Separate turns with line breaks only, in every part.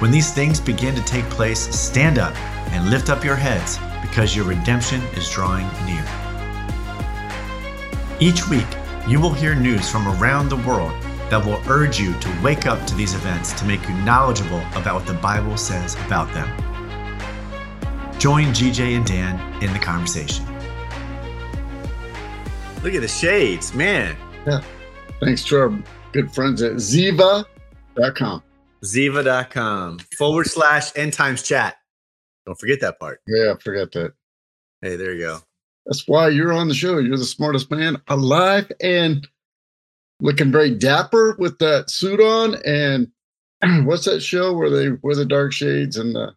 When these things begin to take place, stand up and lift up your heads, because your redemption is drawing near. Each week, you will hear news from around the world that will urge you to wake up to these events to make you knowledgeable about what the Bible says about them. Join GJ and Dan in the conversation. Look at the shades, man.
Yeah. Thanks to our good friends at Ziva.com.
Ziva.com forward slash end times chat. Don't forget that part.
Yeah, forget that.
Hey, there you go.
That's why you're on the show. You're the smartest man alive and looking very dapper with that suit on. And what's that show where they wear the dark shades and the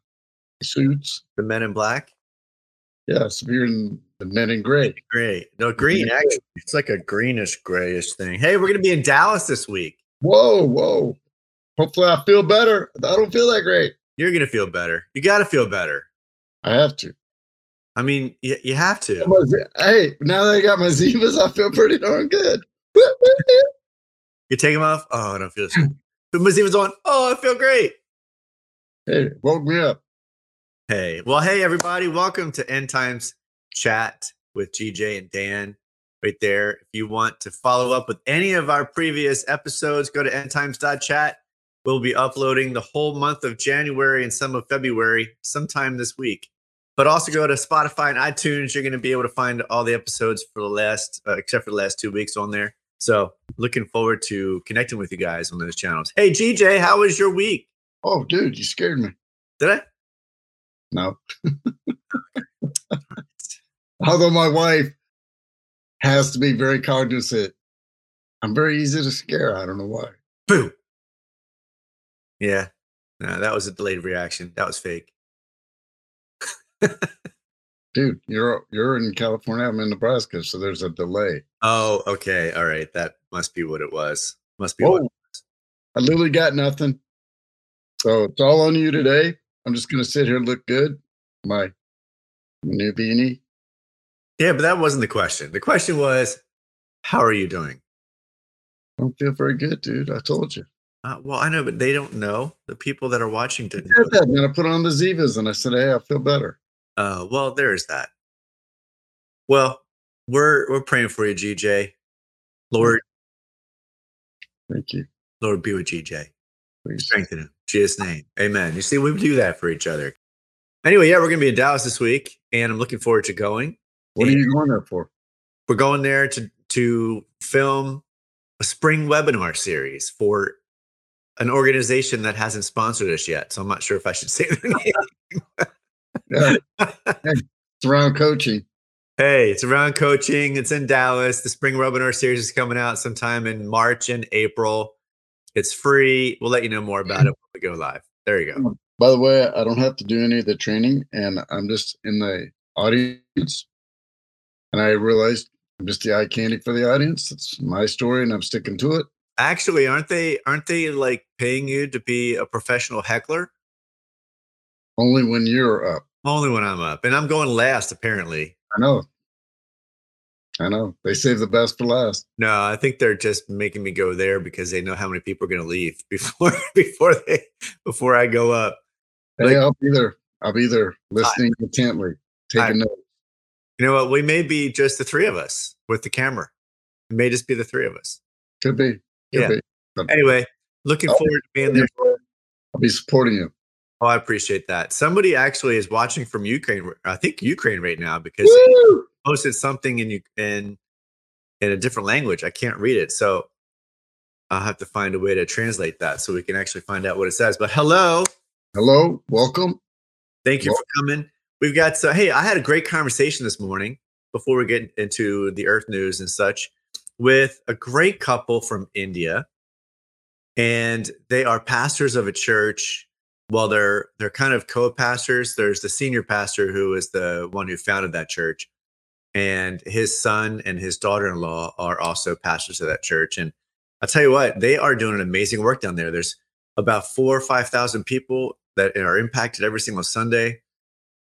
suits?
The Men in Black?
Yes, if you're in the Men in Gray.
Gray. No, green, actually. It's like a greenish grayish thing. Hey, we're going to be in Dallas this week.
Whoa, whoa. Hopefully I feel better. I don't feel that great.
You're going to feel better. You got to feel better.
I have to.
I mean, you, you have to.
Hey, now that I got my Zivas, I feel pretty darn good.
you take them off? Oh, I don't feel so Put my Zivas on. Oh, I feel great.
Hey, woke me up.
Hey, well, hey, everybody. Welcome to End Times Chat with GJ and Dan right there. If you want to follow up with any of our previous episodes, go to endtimes.chat. We'll be uploading the whole month of January and some of February sometime this week. But also go to Spotify and iTunes. You're going to be able to find all the episodes for the last, uh, except for the last two weeks on there. So looking forward to connecting with you guys on those channels. Hey, GJ, how was your week?
Oh, dude, you scared me.
Did I?
No. Although my wife has to be very cognizant. I'm very easy to scare. I don't know why.
Boom. Yeah. No, that was a delayed reaction. That was fake.
Dude, you're you're in California. I'm in Nebraska, so there's a delay.
Oh, okay. All right. That must be what it was. Must be Whoa. what oh, it was.
I literally got nothing. So it's all on you today. I'm just gonna sit here and look good. My new beanie.
Yeah, but that wasn't the question. The question was, how are you doing?
I don't feel very good, dude. I told you.
Uh, well, I know, but they don't know. The people that are watching didn't
know. That. And I put on the Zivas and I said, "Hey, I feel better."
Uh, well, there's that. Well, we're we're praying for you, GJ. Lord,
thank you.
Lord, be with GJ. Please. Strengthen him. Jesus' name. Amen. You see, we do that for each other. Anyway, yeah, we're going to be in Dallas this week, and I'm looking forward to going.
What
and
are you going there for?
We're going there to to film a spring webinar series for an organization that hasn't sponsored us yet. So I'm not sure if I should say their name.
It's around coaching.
Hey, it's around coaching. It's in Dallas. The spring webinar series is coming out sometime in March and April. It's free. We'll let you know more about it when we go live. There you go. Hmm.
By the way, I don't have to do any of the training, and I'm just in the audience. And I realized I'm just the eye candy for the audience. It's my story, and I'm sticking to it.
Actually, aren't they aren't they like paying you to be a professional heckler?
Only when you're up.
Only when I'm up. And I'm going last, apparently.
I know. I know. They save the best for last.
No, I think they're just making me go there because they know how many people are gonna leave before before they before I go up.
Hey, like, I'll be there. I'll be there listening I, intently, taking notes.
You know what? We may be just the three of us with the camera. It may just be the three of us.
Could be
yeah. Anyway, looking I'll forward to being there.
I'll be supporting you.
Oh, I appreciate that. Somebody actually is watching from Ukraine. I think Ukraine right now because posted something in you in in a different language. I can't read it, so I'll have to find a way to translate that so we can actually find out what it says. But hello,
hello, welcome.
Thank you welcome. for coming. We've got so hey, I had a great conversation this morning before we get into the Earth news and such with a great couple from India. And they are pastors of a church well, they're they're kind of co-pastors. There's the senior pastor who is the one who founded that church, and his son and his daughter-in-law are also pastors of that church. And I'll tell you what, they are doing an amazing work down there. There's about four or five thousand people that are impacted every single Sunday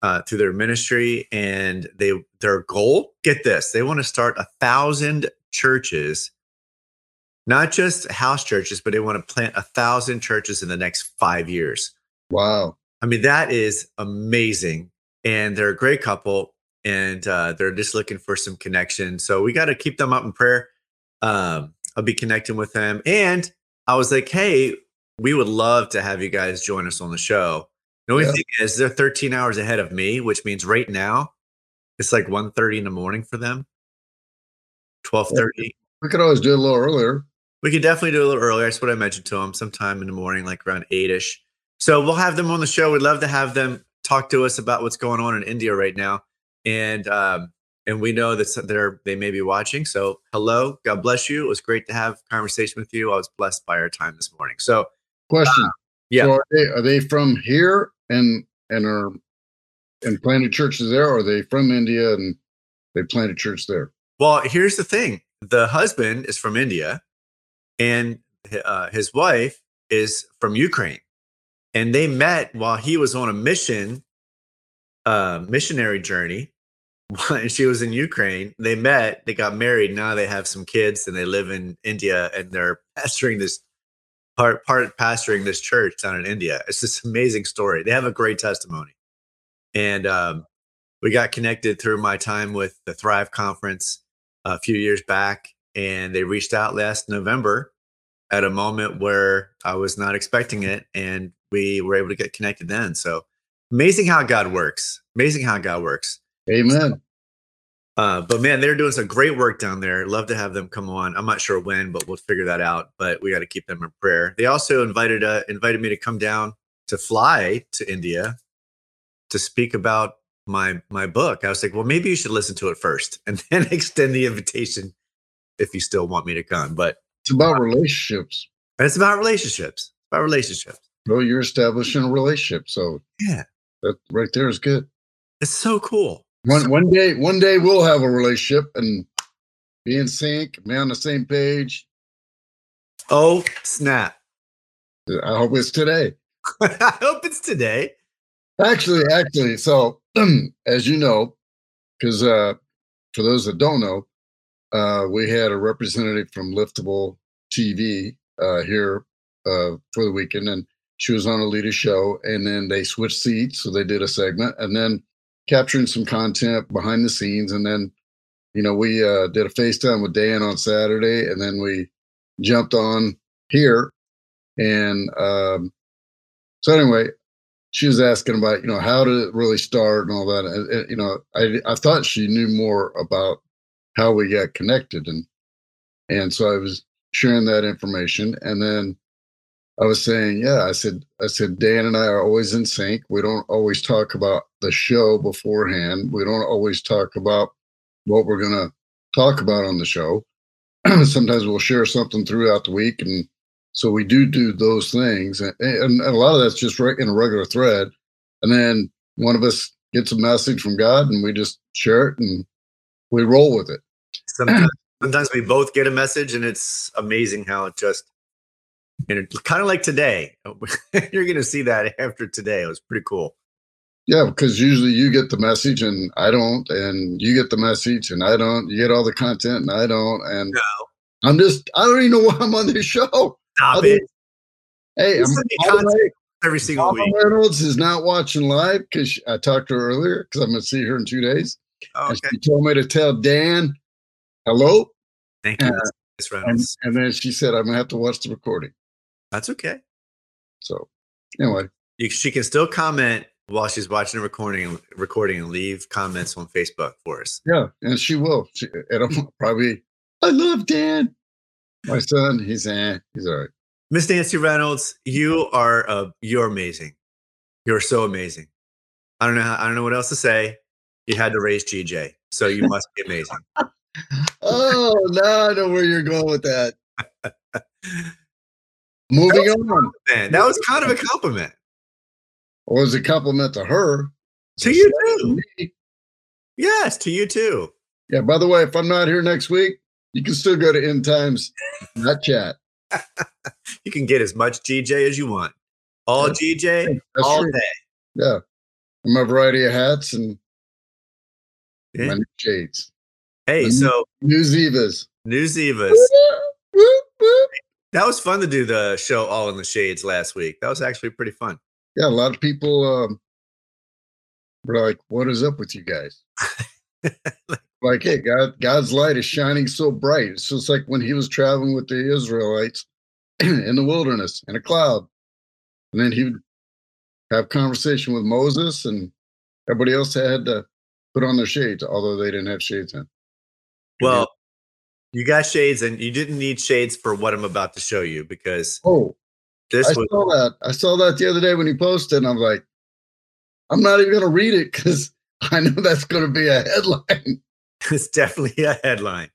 uh, through their ministry, and they their goal, get this, they want to start a thousand churches not just house churches, but they want to plant a thousand churches in the next five years.
Wow.
I mean, that is amazing. And they're a great couple and uh, they're just looking for some connection. So we got to keep them up in prayer. Um, I'll be connecting with them. And I was like, hey, we would love to have you guys join us on the show. The only yeah. thing is they're 13 hours ahead of me, which means right now it's like 1.30 in the morning for them. 12.30.
We could always do it a little earlier.
We could definitely do a little earlier. That's what I mentioned to them sometime in the morning, like around eight ish. So we'll have them on the show. We'd love to have them talk to us about what's going on in India right now. And um, and we know that they're they may be watching. So hello, God bless you. It was great to have conversation with you. I was blessed by our time this morning. So
question. Uh, yeah. So are they are they from here and and are and planted churches there, or are they from India and they planted church there?
Well, here's the thing. The husband is from India and uh, his wife is from Ukraine and they met while he was on a mission, uh, missionary journey. And she was in Ukraine. They met, they got married. Now they have some kids, and they live in India, and they're pastoring this part part pastoring this church down in India. It's this amazing story. They have a great testimony, and um, we got connected through my time with the Thrive Conference a few years back, and they reached out last November at a moment where I was not expecting it, and we were able to get connected then. So amazing how God works. Amazing how God works.
Amen.
Uh, but man, they're doing some great work down there. Love to have them come on. I'm not sure when, but we'll figure that out. But we got to keep them in prayer. They also invited uh, invited me to come down to fly to India to speak about my my book. I was like, well, maybe you should listen to it first and then extend the invitation if you still want me to come. But
it's about relationships.
It's about relationships. It's about relationships.
Well, you're establishing a relationship, so
yeah,
that right there is good.
It's so cool.
One
so
one day, one day we'll have a relationship and be in sync, be on the same page.
Oh snap!
I hope it's today.
I hope it's today.
Actually, actually, so as you know, because uh, for those that don't know, uh, we had a representative from Liftable TV uh, here uh, for the weekend, and she was on a leader show. And then they switched seats, so they did a segment, and then capturing some content behind the scenes. And then, you know, we uh, did a FaceTime with Dan on Saturday, and then we jumped on here. And um, so, anyway, she was asking about, you know, how did it really start and all that. And, you know, I I thought she knew more about how we got connected and and so I was sharing that information and then I was saying, yeah, I said I said Dan and I are always in sync. We don't always talk about the show beforehand. We don't always talk about what we're going to talk about on the show. Sometimes we'll share something throughout the week and so we do do those things and, and, a lot of that's just right in a regular thread and then one of us gets a message from God and we just share it and we roll with it.
Sometimes, sometimes we both get a message, and it's amazing how it just, and it's kind of like today. You're going to see that after today. It was pretty cool.
Yeah, because usually you get the message and I don't, and you get the message and I don't. You get all the content and I don't, and
no.
I'm just I don't even know why I'm on this show.
Stop Other, it.
Hey, I'm
every single Mama week.
Reynolds is not watching live because I talked to her earlier because I'm going to see her in two days.
Oh, okay.
she told me to tell Dan hello.
Thank you,
uh, and, and, then she said, I'm going to have to watch the recording.
That's okay.
So, anyway.
You, she can still comment while she's watching the recording, recording and leave comments on Facebook for us.
Yeah, and she will. She, and I'm probably, I love Dan. My son, he's eh, he's all right.
Miss Nancy Reynolds, you are uh, you're amazing. You're so amazing. I don't know. How, I don't know what else to say. You had to raise GJ, so you must be amazing.
oh, now I know where you're going with that. Moving
that
on.
Man, that was kind of a compliment.
Or was a compliment to her?
To you too. Yes, to you too.
Yeah. By the way, if I'm not here next week, you can still go to End Times, not chat.
you can get as much GJ as you want. All that's, GJ, that's all true. day.
Yeah. And My variety of hats and yeah. my new shades.
Hey, so
new Zivas.
New Zivas. that was fun to do the show all in the shades last week. That was actually pretty fun.
Yeah, a lot of people um, were like, "What is up with you guys?" like, hey, God, God's light is shining so bright. It's just like when He was traveling with the Israelites in the wilderness in a cloud, and then He would have conversation with Moses, and everybody else had to put on their shades, although they didn't have shades in.
Well, you got shades, and you didn't need shades for what I'm about to show you because
oh, this I was, saw that. I saw that the other day when he posted, and I'm like, I'm not even going to read it because I know that's going to be a headline.
it's definitely a headline.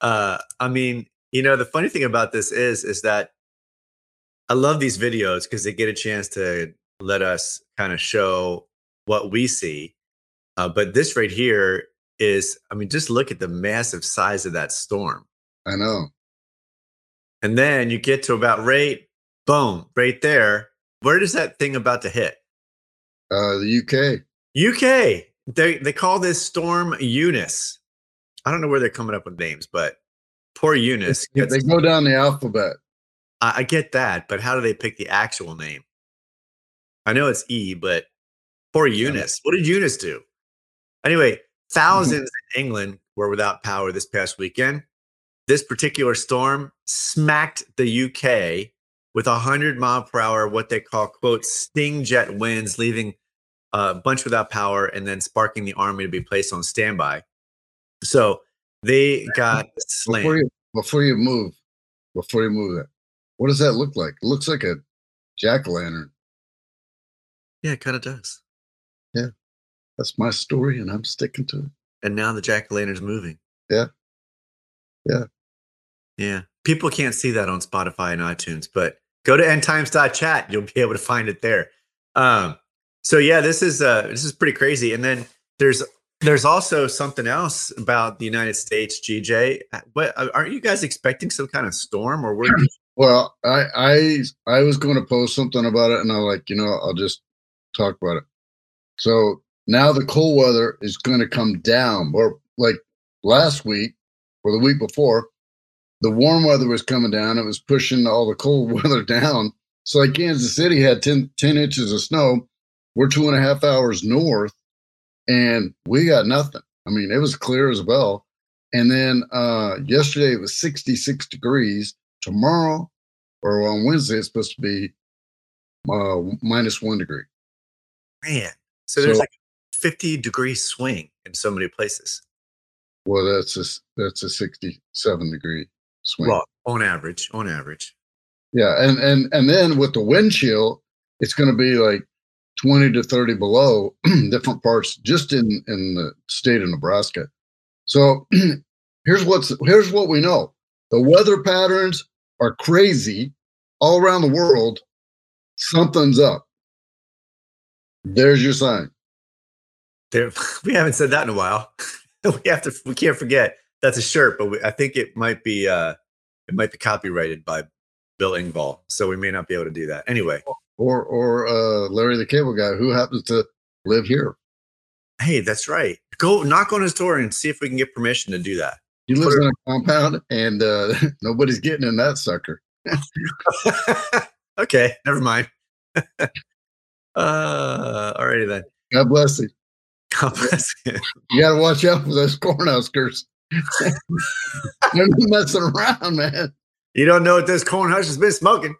Uh, I mean, you know, the funny thing about this is, is that I love these videos because they get a chance to let us kind of show what we see. Uh, but this right here is, I mean, just look at the massive size of that storm.
I know.
And then you get to about right, boom, right there. Where does that thing about to hit?
Uh, the UK.
UK. They they call this storm Eunice. I don't know where they're coming up with names, but poor Eunice.
Gets, they go down the alphabet.
I, I get that, but how do they pick the actual name? I know it's E, but poor Eunice. What did Eunice do? Anyway, mm-hmm. Thousands in England were without power this past weekend. This particular storm smacked the UK with 100 mile per hour, what they call, quote, sting jet winds, leaving a bunch without power and then sparking the army to be placed on standby. So they got slammed.
Before you, before you move, before you move it, what does that look like? It looks like a jack o' lantern.
Yeah, it kind of does.
Yeah. That's my story, and I'm sticking to it.
And now the jack o' lantern's moving.
Yeah. Yeah.
Yeah. People can't see that on Spotify and iTunes, but go to endtimes.chat. You'll be able to find it there. Um, so yeah, this is uh this is pretty crazy. And then there's there's also something else about the United States, GJ. What uh, aren't you guys expecting some kind of storm or were you-
Well, I I I was going to post something about it, and I'm like, you know, I'll just talk about it. So now the cold weather is going to come down. Or like last week or the week before, the warm weather was coming down. It was pushing all the cold weather down. So like Kansas City had 10, 10 inches of snow. We're two and a half hours north and we got nothing. I mean, it was clear as well. And then uh, yesterday it was 66 degrees. Tomorrow or on Wednesday, it's supposed to be uh, minus one degree.
Man. So there's so, like 50 degree swing in so many places.
Well, that's a that's a 67 degree swing. Well,
on average, on average.
Yeah, and and and then with the wind chill, it's going to be like 20 to 30 below different parts just in in the state of Nebraska. So here's what's here's what we know. The weather patterns are crazy all around the world. Something's up. There's your sign.
There, we haven't said that in a while. we have to. We can't forget that's a shirt, but we, I think it might be. uh It might be copyrighted by Bill Engvall, so we may not be able to do that. Anyway,
or or uh Larry the Cable Guy, who happens to live here.
Hey, that's right. Go knock on his door and see if we can get permission to do that.
He lives in a compound, and uh nobody's getting in that sucker.
okay, never mind. uh, alrighty then.
God bless you. God bless you You got to watch out for those cornhuskers. They're messing around, man.
You don't know what this cornhusker's been smoking.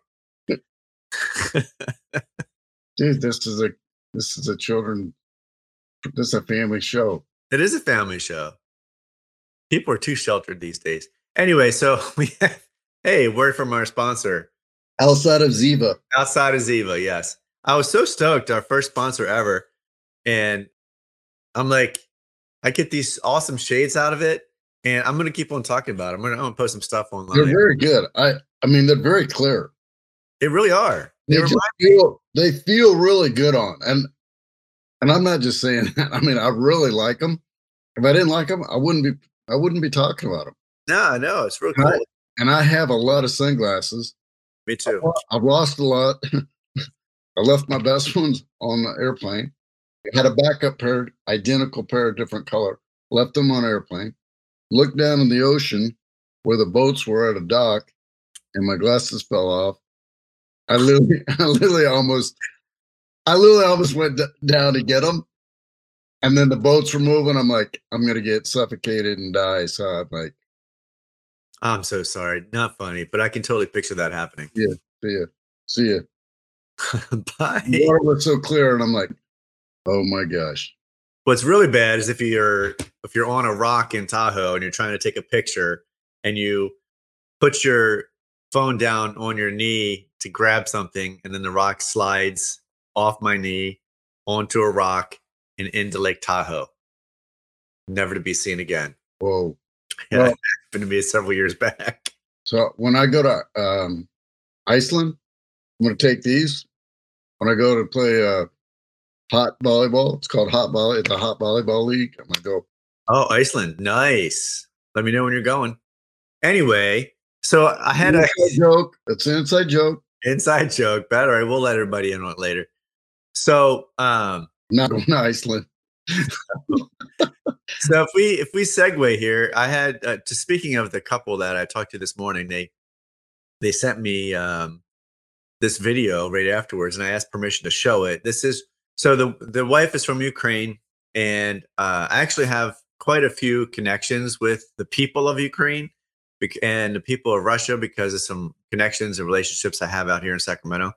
Dude, this is a this is a children this is a family show.
It is a family show. People are too sheltered these days. Anyway, so we have hey, word from our sponsor.
Outside of Ziva.
Outside of Ziva, yes. I was so stoked, our first sponsor ever. And I'm like, I get these awesome shades out of it, and I'm gonna keep on talking about it. I'm gonna, I'm gonna post some stuff online.
They're very good. I I mean, they're very clear.
They really are.
They, they feel they feel really good on. And and I'm not just saying that. I mean, I really like them. If I didn't like them, I wouldn't be I wouldn't be talking about them.
No, no, it's real
And I-
cool.
And I have a lot of sunglasses.
Me too.
I've lost a lot. I left my best ones on the airplane. Had a backup pair, identical pair, different color. Left them on airplane. Looked down in the ocean where the boats were at a dock, and my glasses fell off. I literally, I literally almost, I literally almost went d- down to get them, and then the boats were moving. I'm like, I'm gonna get suffocated and die. So I'm like,
I'm so sorry. Not funny, but I can totally picture that happening.
Yeah, see ya, see ya.
Bye.
The water was so clear, and I'm like, oh my gosh.
What's really bad is if you're if you're on a rock in Tahoe and you're trying to take a picture and you put your phone down on your knee to grab something and then the rock slides off my knee onto a rock and into Lake Tahoe. Never to be seen again.
Whoa.
Yeah,
Well-
it happened to me several years back.
So when I go to um, Iceland, I'm going to take these. When I go to play uh, hot volleyball, it's called hot volley. It's a hot volleyball league. I'm going to go.
Oh, Iceland. Nice. Let me know when you're going. Anyway, so I had a
joke. It's an inside joke.
Inside joke, but all right, we'll let everybody in on it later. So, um,
not to Iceland.
so if we if we segue here, I had uh, to speaking of the couple that I talked to this morning. They they sent me um, this video right afterwards, and I asked permission to show it. This is so the the wife is from Ukraine, and uh, I actually have quite a few connections with the people of Ukraine and the people of Russia because of some connections and relationships I have out here in Sacramento.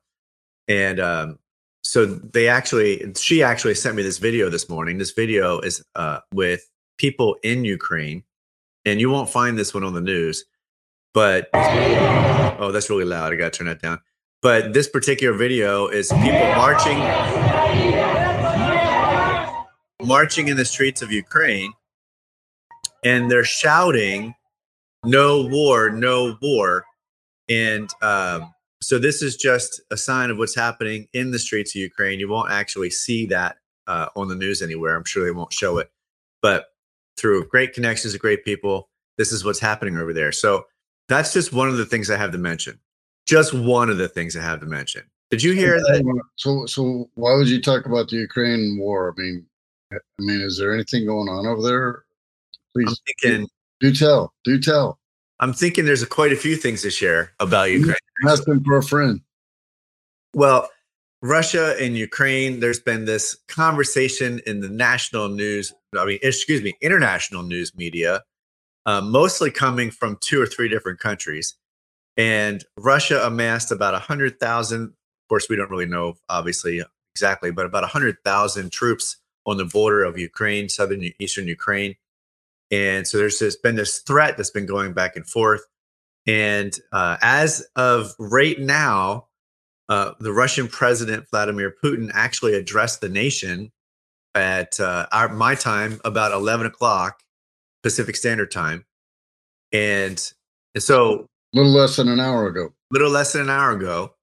And um, so they actually, she actually sent me this video this morning. This video is uh, with people in Ukraine, and you won't find this one on the news. But oh, that's really loud. I got to turn that down. But this particular video is people marching, marching in the streets of Ukraine, and they're shouting, "No war, no war!" And um, so this is just a sign of what's happening in the streets of Ukraine. You won't actually see that uh, on the news anywhere. I'm sure they won't show it, but through great connections of great people, this is what's happening over there. So that's just one of the things I have to mention. Just one of the things I have to mention. Did you hear that?
So, so why would you talk about the Ukraine war? I mean, I mean, is there anything going on over there?
I'm
Please
thinking.
Do tell. Do tell.
I'm thinking there's a, quite a few things to share about Ukraine.
Asking for a friend.
Well, Russia and Ukraine, there's been this conversation in the national news, I mean, excuse me, international news media, uh, mostly coming from two or three different countries. And Russia amassed about 100,000, of course, we don't really know, obviously, exactly, but about 100,000 troops on the border of Ukraine, southern, eastern Ukraine. And so there's just been this threat that's been going back and forth. And uh, as of right now, uh, the Russian President Vladimir Putin actually addressed the nation at uh, our, my time about 11 o'clock Pacific Standard Time, and and so
A little less than an hour ago.
little less than an hour ago.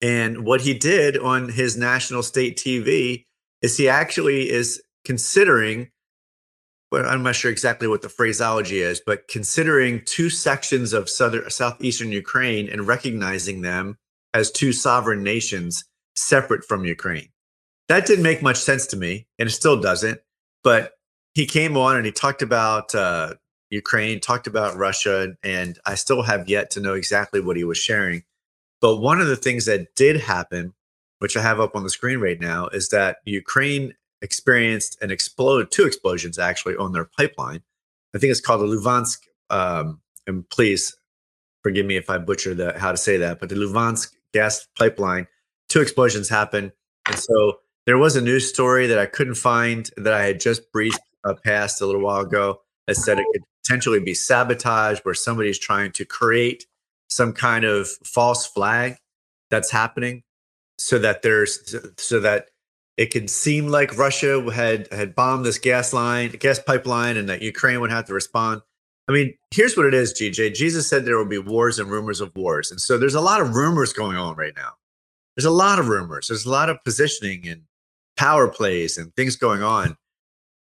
And what he did on his national state TV is he actually is considering, I'm not sure exactly what the phraseology is, but considering two sections of southern southeastern Ukraine and recognizing them as two sovereign nations separate from Ukraine. That didn't make much sense to me, and it still doesn't. But he came on and he talked about uh, Ukraine, talked about Russia, and I still have yet to know exactly what he was sharing. But one of the things that did happen, which I have up on the screen right now, is that Ukraine experienced an explode, two explosions actually on their pipeline. I think it's called the Luhansk. Um, and please forgive me if I butcher the how to say that, but the Luhansk gas pipeline, two explosions happened, and so there was a news story that I couldn't find that I had just breezed uh, past a little while ago that said it could potentially be sabotage, where somebody's trying to create some kind of false flag that's happening, so that there's so that it could seem like Russia had had bombed this gas line, gas pipeline, and that Ukraine would have to respond. I mean, here's what it is, GJ. Jesus said there will be wars and rumors of wars. And so there's a lot of rumors going on right now. there's a lot of rumors. There's a lot of positioning and power plays and things going on.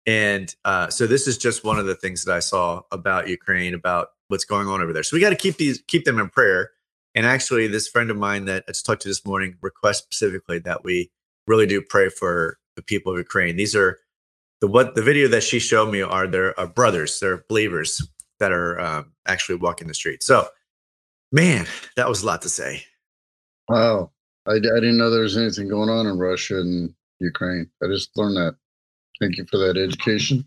And uh, so this is just one of the things that I saw about Ukraine, about what's going on over there. So we got to keep these, keep them in prayer. And actually, this friend of mine that I just talked to this morning requests specifically that we really do pray for the people of Ukraine. These are the what the video that she showed me are their uh, brothers, they're believers that are um, actually walking the street. So, man, that was a lot to say.
Wow, I, I didn't know there was anything going on in Russia and Ukraine. I just learned that. Thank you for that education.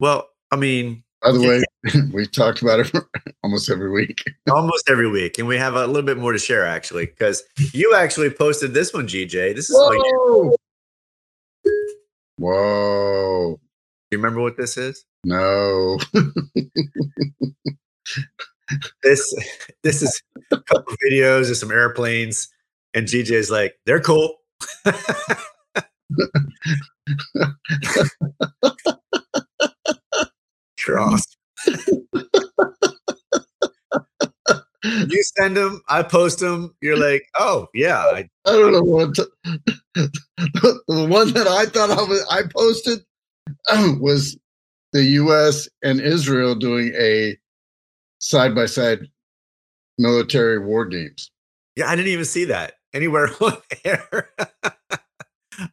Well, I mean,
by the way, we talked about it almost every week.
almost every week, and we have a little bit more to share actually, because you actually posted this one, GJ. This is like Whoa! You-
Whoa!
You remember what this is?
No.
this this is a couple videos of some airplanes, and GJ is like, they're cool. Cross. you send them, I post them. You're like, oh yeah.
I, I don't know what to, the one that I thought I was I posted was the U.S. and Israel doing a side by side military war games.
Yeah, I didn't even see that anywhere on there.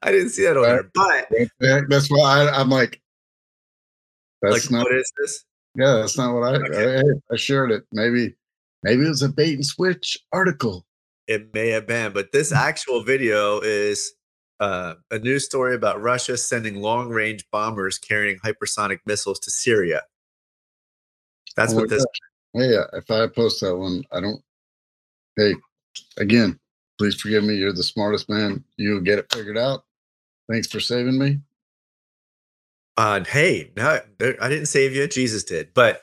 I didn't see that on there,
but that's why I, am like,
that's like, not what is this?
Yeah, that's not what I, okay. I, I shared it. Maybe maybe it was a bait and switch article.
It may have been, but this actual video is uh, a news story about Russia sending long range bombers carrying hypersonic missiles to Syria. That's oh what this.
Hey, uh, if I post that one, I don't. Hey, again, please forgive me. You're the smartest man. You'll get it figured out. Thanks for saving me.
Uh, hey, no, I didn't save you. Jesus did. But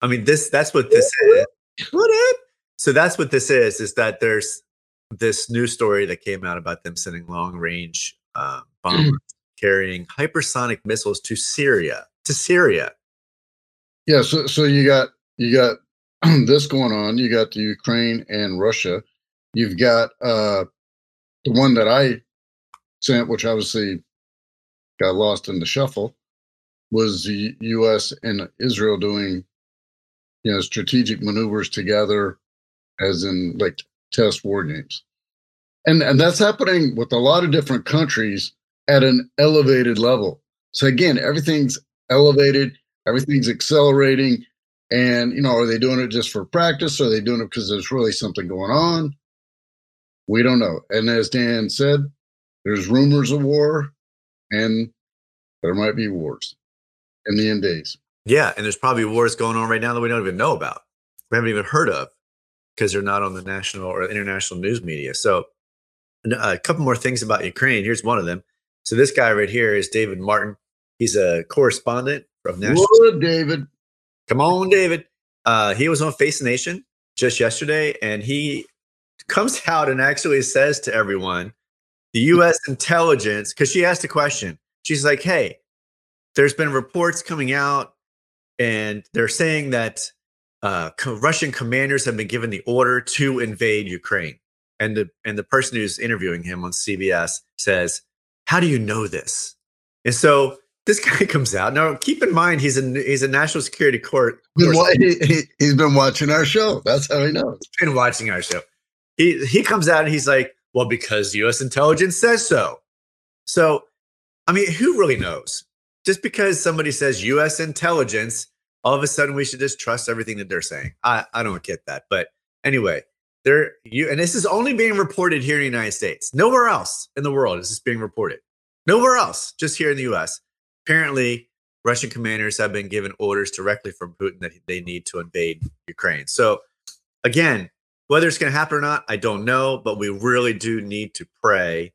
I mean, this that's what this is. What up? So that's what this is, is that there's this new story that came out about them sending long range uh, bombers carrying hypersonic missiles to Syria. To Syria.
Yeah, so so you got you got this going on. You got the Ukraine and Russia. You've got uh the one that I sent, which obviously got lost in the shuffle, was the U.S. and Israel doing, you know, strategic maneuvers together, as in like test war games, and and that's happening with a lot of different countries at an elevated level. So again, everything's elevated, everything's accelerating, and you know, are they doing it just for practice? Are they doing it because there's really something going on? We don't know. And as Dan said, there's rumors of war, and there might be wars in the end days.
Yeah, and there's probably wars going on right now that we don't even know about. We haven't even heard of because they're not on the national or international news media. So, a couple more things about Ukraine. Here's one of them. So, this guy right here is David Martin. He's a correspondent from
National. Whoa, David.
Come on, David. Uh, he was on Face Nation just yesterday, and he comes out and actually says to everyone, the U.S. intelligence, because she asked a question. She's like, "Hey, there's been reports coming out, and they're saying that uh, Russian commanders have been given the order to invade Ukraine." And the and the person who's interviewing him on CBS says, "How do you know this?" And so this guy comes out. Now, keep in mind, he's a he's a national security court.
He, has been watching our show. That's how he knows.
He's been watching our show. He he comes out and he's like, "Well, because U.S. intelligence says so." So, I mean, who really knows? Just because somebody says U.S. intelligence, all of a sudden we should just trust everything that they're saying. I, I don't get that. But anyway, there you and this is only being reported here in the United States. Nowhere else in the world is this being reported. Nowhere else, just here in the U.S. Apparently, Russian commanders have been given orders directly from Putin that they need to invade Ukraine. So, again, whether it's going to happen or not, I don't know. But we really do need to pray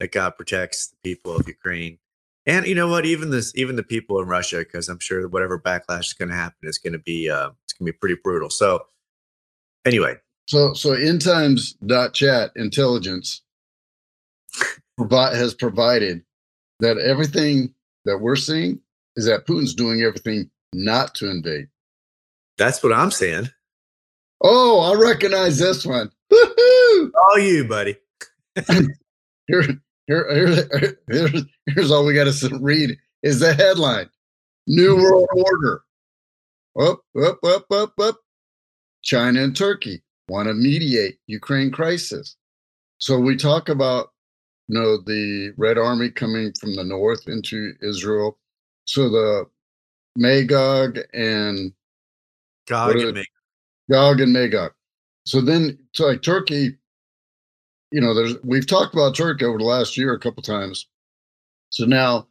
that God protects the people of Ukraine and you know what? Even this, even the people in Russia, because I'm sure whatever backlash is going to happen is going to be, uh, it's going to be pretty brutal. So, anyway.
So, so end times dot chat intelligence provide, has provided that everything that we're seeing is that Putin's doing everything not to invade.
That's what I'm saying.
Oh, I recognize this one.
All you, buddy.
here, here, here, here's, here's all we got to read is the headline New World Order. Up, up, up, up, up. China and Turkey want to mediate Ukraine crisis. So we talk about you know the Red Army coming from the north into Israel. So the Magog and
Gog and Magog.
Gog and Magog. So then, so like Turkey, you know, there's we've talked about Turkey over the last year a couple times. So now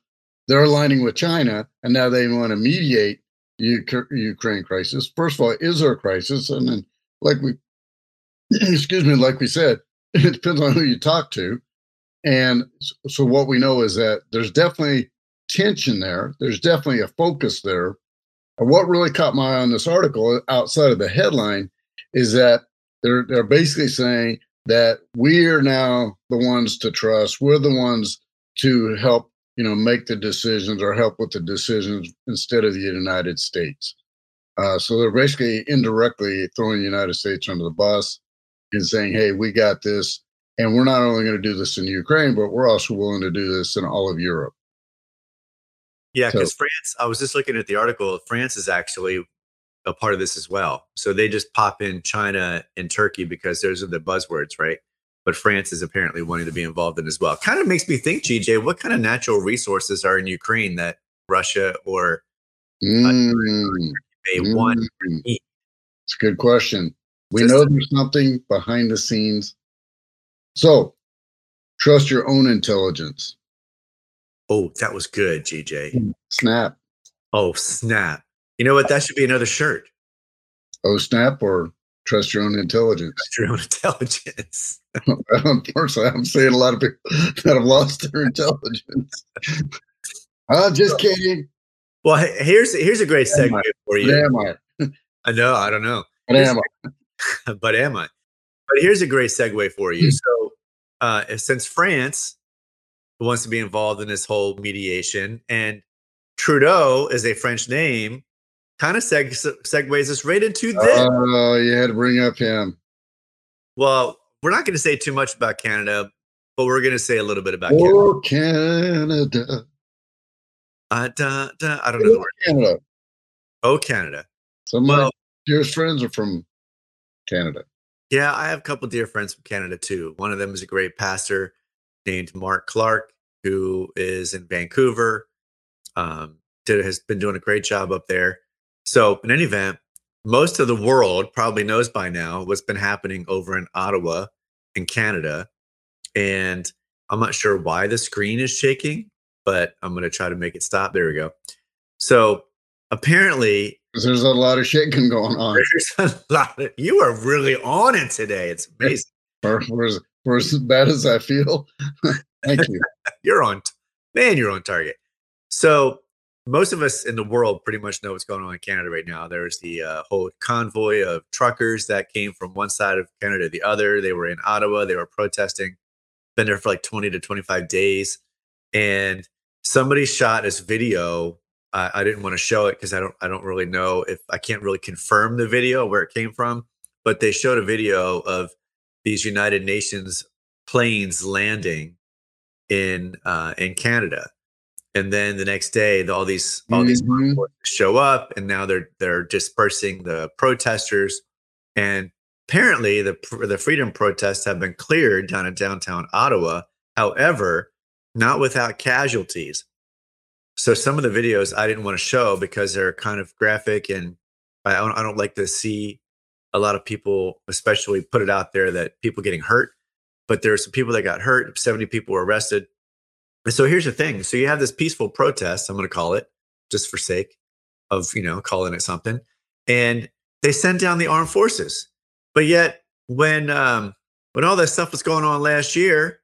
they're aligning with China, and now they want to mediate Ukraine crisis. First of all, is there a crisis? And then, like we, excuse me, like we said, it depends on who you talk to. And so, what we know is that there's definitely tension there. There's definitely a focus there. And what really caught my eye on this article, outside of the headline, is that they're they're basically saying that we're now the ones to trust. We're the ones to help, you know, make the decisions or help with the decisions instead of the United States. Uh, so they're basically indirectly throwing the United States under the bus and saying, "Hey, we got this, and we're not only going to do this in Ukraine, but we're also willing to do this in all of Europe."
Yeah, because so, France. I was just looking at the article. France is actually a part of this as well. So they just pop in China and Turkey because those are the buzzwords, right? But France is apparently wanting to be involved in as well. Kind of makes me think, GJ, what kind of natural resources are in Ukraine that Russia or
mm,
may mm, want
It's a good question. We know there's something behind the scenes. So trust your own intelligence.
Oh, that was good, GJ.
Snap.
Oh, snap. You know what? That should be another shirt.
Oh, snap or trust your own intelligence.
Trust your own intelligence.
Unfortunately, I'm seeing a lot of people that have lost their intelligence. I'm just kidding.
Well, here's here's a great segue for you.
am I?
I know. I don't know.
But am
I? but am I? But here's a great segue for you. Hmm. So, uh, since France wants to be involved in this whole mediation, and Trudeau is a French name, kind of seg- segues us right into this.
Oh, you had to bring up him.
Well, we're not going to say too much about Canada, but we're going to say a little bit about
oh, Canada. Canada.
Uh, da, da, I don't know. Oh,
Canada.
Oh, Canada.
Some of well, my dearest friends are from Canada.
Yeah, I have a couple dear friends from Canada too. One of them is a great pastor named Mark Clark, who is in Vancouver. Um, did, has been doing a great job up there. So, in any event, most of the world probably knows by now what's been happening over in Ottawa in Canada. And I'm not sure why the screen is shaking, but I'm going to try to make it stop. There we go. So, apparently,
there's a lot of shaking going on.
There's a lot of, you are really on it today. It's amazing.
For, for, for as bad as I feel, thank you.
you're on, man, you're on target. So, most of us in the world pretty much know what's going on in Canada right now. There's the uh, whole convoy of truckers that came from one side of Canada to the other. They were in Ottawa. They were protesting. Been there for like 20 to 25 days, and somebody shot this video. Uh, I didn't want to show it because I don't. I don't really know if I can't really confirm the video where it came from. But they showed a video of these United Nations planes landing in uh, in Canada and then the next day all these all these mm-hmm. show up and now they're they're dispersing the protesters. And apparently the the freedom protests have been cleared down in downtown Ottawa. However not without casualties. So some of the videos I didn't want to show because they're kind of graphic and I don't, I don't like to see a lot of people especially put it out there that people getting hurt. But there's some people that got hurt 70 people were arrested so here's the thing. So you have this peaceful protest, I'm going to call it, just for sake of, you know, calling it something. And they send down the armed forces. But yet when um when all that stuff was going on last year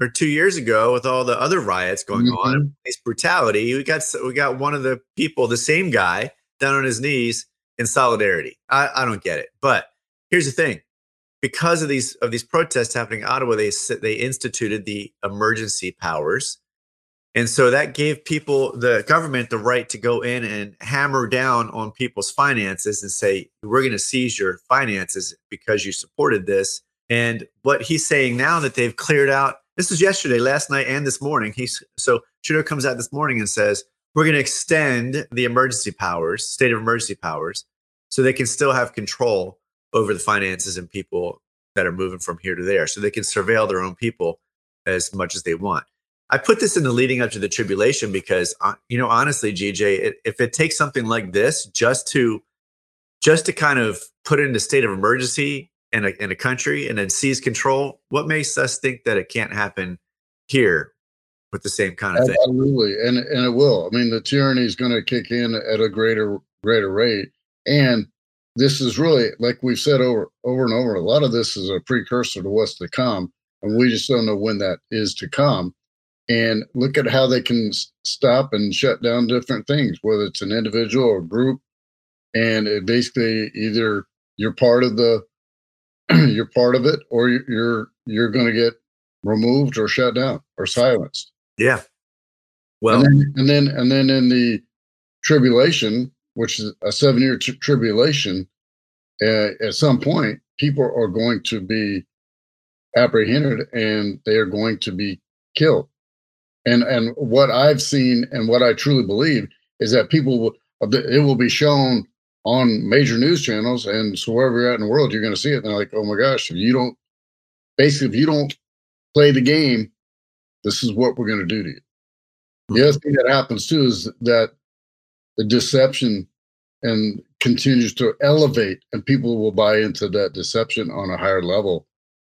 or 2 years ago with all the other riots going mm-hmm. on, this brutality, we got we got one of the people, the same guy, down on his knees in solidarity. I, I don't get it. But here's the thing because of these of these protests happening in Ottawa, they they instituted the emergency powers, and so that gave people the government the right to go in and hammer down on people's finances and say we're going to seize your finances because you supported this, And what he's saying now that they've cleared out, this was yesterday, last night, and this morning. He's so Trudeau comes out this morning and says, we're going to extend the emergency powers, state of emergency powers, so they can still have control over the finances and people that are moving from here to there. So they can surveil their own people as much as they want. I put this in the leading up to the tribulation because, uh, you know, honestly, GJ, if it takes something like this just to just to kind of put in a state of emergency in a, in a country and then seize control, what makes us think that it can't happen here with the same kind of thing?
Absolutely, and and it will. I mean, the tyranny is going to kick in at a greater greater rate, and this is really like we've said over over and over. A lot of this is a precursor to what's to come, and we just don't know when that is to come and look at how they can stop and shut down different things, whether it's an individual or group. And it basically either you're part of the you're part of it or you're you're going to get removed or shut down or silenced.
Yeah. Well,
and then and then, and then in the tribulation, which is a seven year t- tribulation, uh, at some point, people are going to be apprehended and they are going to be killed. And and what I've seen and what I truly believe is that people will it will be shown on major news channels and so wherever you're at in the world, you're going to see it. And they're like, oh my gosh, if you don't basically if you don't play the game, this is what we're going to do to you. The other thing that happens too is that the deception and continues to elevate and people will buy into that deception on a higher level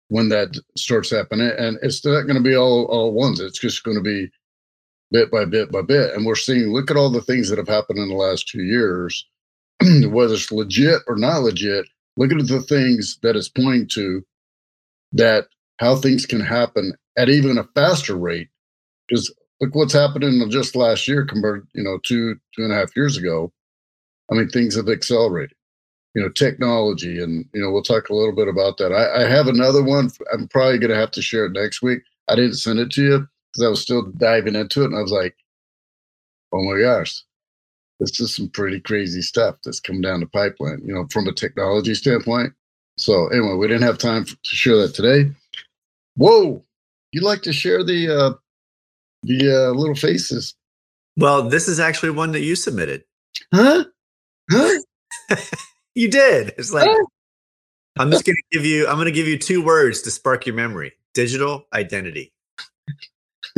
when that starts happening. And it's not going to be all all ones. It's just going to be bit by bit by bit. And we're seeing, look at all the things that have happened in the last two years, whether it's legit or not legit. Look at the things that it's pointing to that how things can happen at even a faster rate. Because look what's happening just last year compared, you know, two, two and a half years ago. I mean, things have accelerated. You know technology and you know we'll talk a little bit about that. I, I have another one. I'm probably going to have to share it next week. I didn't send it to you because i was still diving into it and i was like oh my gosh. This is some pretty crazy stuff that's come down the pipeline you know from a technology standpoint. So anyway we didn't have time to share that today. Whoa! You'd like to share the uh the uh little faces
well this is actually one that you submitted
huh huh
You did. It's like I'm just gonna give you. I'm gonna give you two words to spark your memory: digital identity.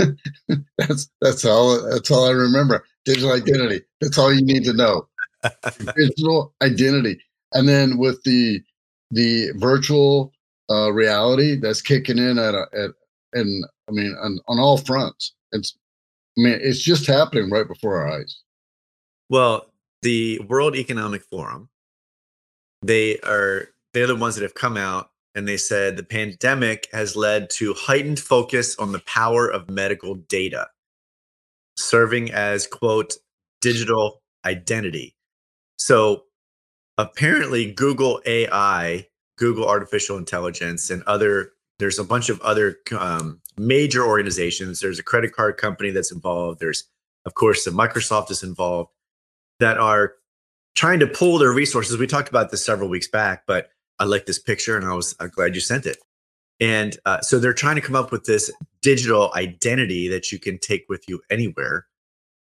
that's that's all. That's all I remember. Digital identity. That's all you need to know. digital identity, and then with the the virtual uh, reality that's kicking in at a, at and I mean on, on all fronts. It's I mean it's just happening right before our eyes.
Well, the World Economic Forum they are they're the ones that have come out and they said the pandemic has led to heightened focus on the power of medical data serving as quote digital identity so apparently google ai google artificial intelligence and other there's a bunch of other um, major organizations there's a credit card company that's involved there's of course the microsoft is involved that are trying to pull their resources. We talked about this several weeks back, but I like this picture and I was I'm glad you sent it. And uh, so they're trying to come up with this digital identity that you can take with you anywhere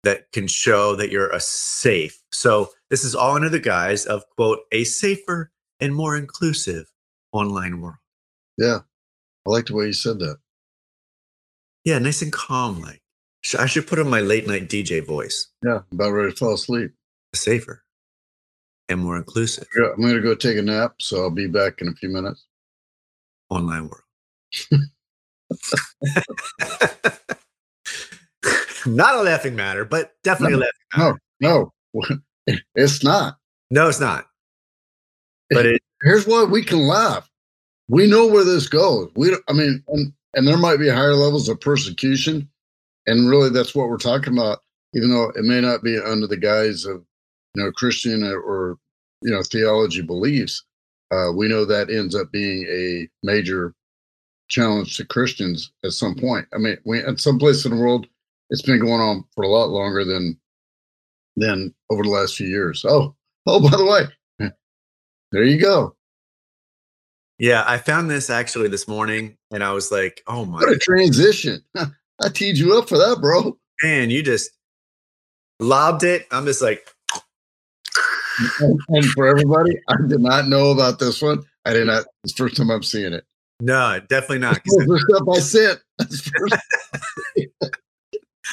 that can show that you're a safe. So this is all under the guise of quote a safer and more inclusive online world.
Yeah, I like the way you said that.
Yeah, nice and calm. Like I should put on my late night DJ voice.
Yeah, about ready to fall asleep.
Safer and more inclusive.
Yeah, I'm going to go take a nap, so I'll be back in a few minutes.
Online world. not a laughing matter, but definitely
no,
a laughing
matter. No, no, it's not.
No, it's not. But it,
here's why we can laugh. We know where this goes. We, I mean, and, and there might be higher levels of persecution, and really, that's what we're talking about. Even though it may not be under the guise of you know Christian or you know theology beliefs, uh, we know that ends up being a major challenge to Christians at some point. I mean, we at some place in the world, it's been going on for a lot longer than than over the last few years. Oh, oh, by the way, there you go.
Yeah, I found this actually this morning, and I was like, "Oh my!"
What a transition! I teed you up for that, bro.
Man, you just lobbed it. I'm just like,
and, for everybody, I did not know about this one. I did not. It's the first time I'm seeing it.
No, definitely not.
The stuff I sent.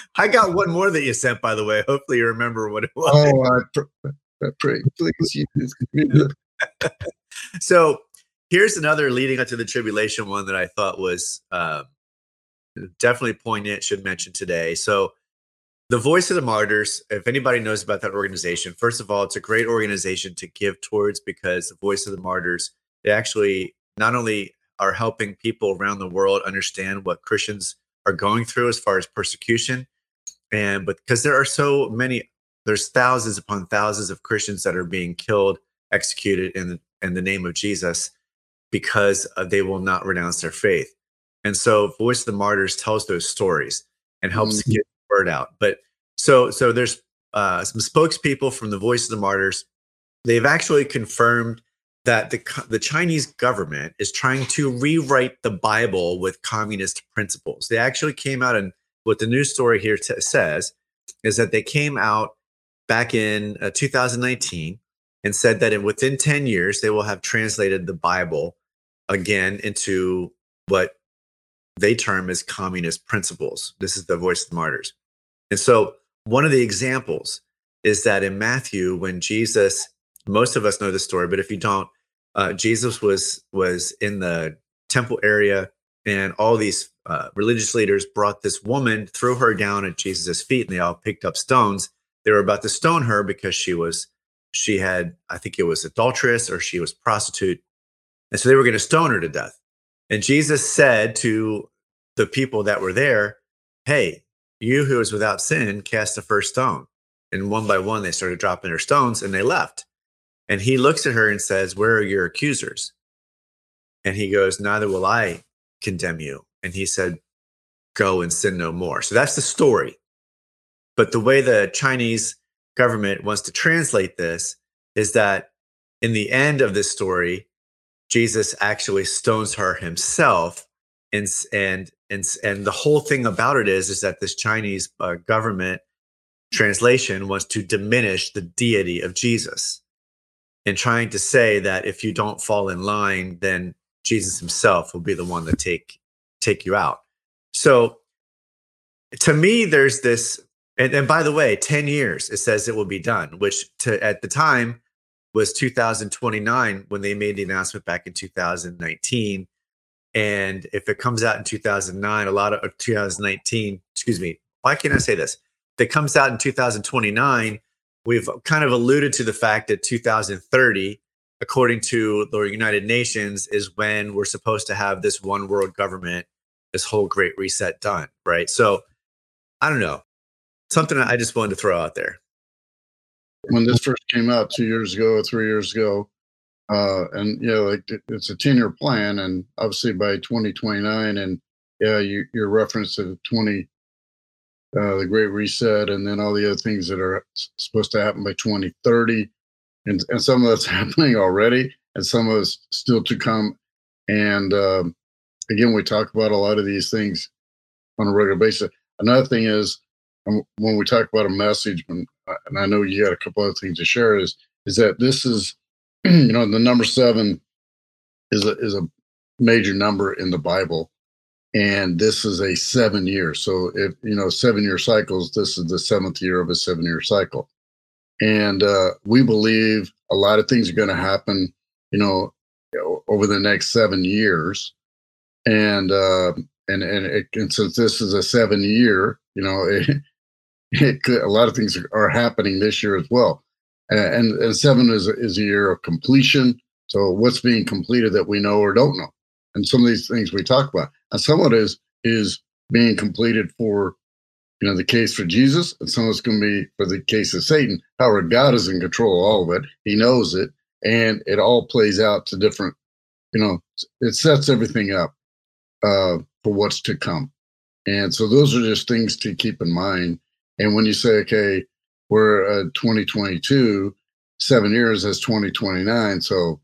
I got one more that you sent, by the way. Hopefully, you remember what it was.
Oh, I, pr- I pray, please.
so here's another leading up to the tribulation one that I thought was uh, definitely poignant. Should mention today. So the Voice of the Martyrs. If anybody knows about that organization, first of all, it's a great organization to give towards because the Voice of the Martyrs. They actually not only are helping people around the world understand what Christians are going through as far as persecution, and but because there are so many, there's thousands upon thousands of Christians that are being killed, executed in in the name of Jesus because uh, they will not renounce their faith. And so, Voice of the Martyrs tells those stories and helps mm-hmm. get the word out. But so, so there's uh, some spokespeople from the Voice of the Martyrs. They've actually confirmed that the the Chinese government is trying to rewrite the Bible with communist principles. They actually came out and what the news story here t- says is that they came out back in uh, 2019 and said that in within 10 years they will have translated the Bible again into what they term as communist principles. This is the voice of the martyrs. And so one of the examples is that in Matthew, when Jesus, most of us know the story, but if you don't, uh, Jesus was was in the temple area, and all these uh, religious leaders brought this woman, threw her down at Jesus' feet, and they all picked up stones. They were about to stone her because she was she had, I think it was adulteress or she was prostitute, and so they were going to stone her to death. And Jesus said to the people that were there, "Hey, you who is without sin, cast the first stone." And one by one, they started dropping their stones, and they left. And he looks at her and says, Where are your accusers? And he goes, Neither will I condemn you. And he said, Go and sin no more. So that's the story. But the way the Chinese government wants to translate this is that in the end of this story, Jesus actually stones her himself. And, and, and, and the whole thing about it is, is that this Chinese uh, government translation wants to diminish the deity of Jesus and trying to say that if you don't fall in line, then Jesus himself will be the one to take take you out. So to me, there's this, and, and by the way, 10 years it says it will be done, which to at the time was 2029 when they made the announcement back in 2019. And if it comes out in 2009, a lot of uh, 2019, excuse me, why can't I say this? It comes out in 2029, we've kind of alluded to the fact that 2030 according to the united nations is when we're supposed to have this one world government this whole great reset done right so i don't know something i just wanted to throw out there
when this first came out two years ago or three years ago uh, and yeah like it's a 10 year plan and obviously by 2029 and yeah you, your reference to 20 uh, the Great Reset, and then all the other things that are supposed to happen by 2030. And, and some of that's happening already, and some of it's still to come. And um, again, we talk about a lot of these things on a regular basis. Another thing is um, when we talk about a message, when, and I know you got a couple other things to share, is is that this is, you know, the number seven is a is a major number in the Bible, and this is a seven year. So if you know seven year cycles, this is the seventh year of a seven year cycle, and uh, we believe a lot of things are going to happen. You know, over the next seven years, and uh, and and, it, and since this is a seven year, you know, it, a lot of things are happening this year as well. And, and seven is is a year of completion. So what's being completed that we know or don't know, and some of these things we talk about and some of it is is being completed for you know the case for Jesus, and some of it's going to be for the case of Satan. However, God is in control of all of it. He knows it, and it all plays out to different. You know, it sets everything up uh, for what's to come, and so those are just things to keep in mind. And when you say, okay, we're uh, 2022, seven years as 2029, so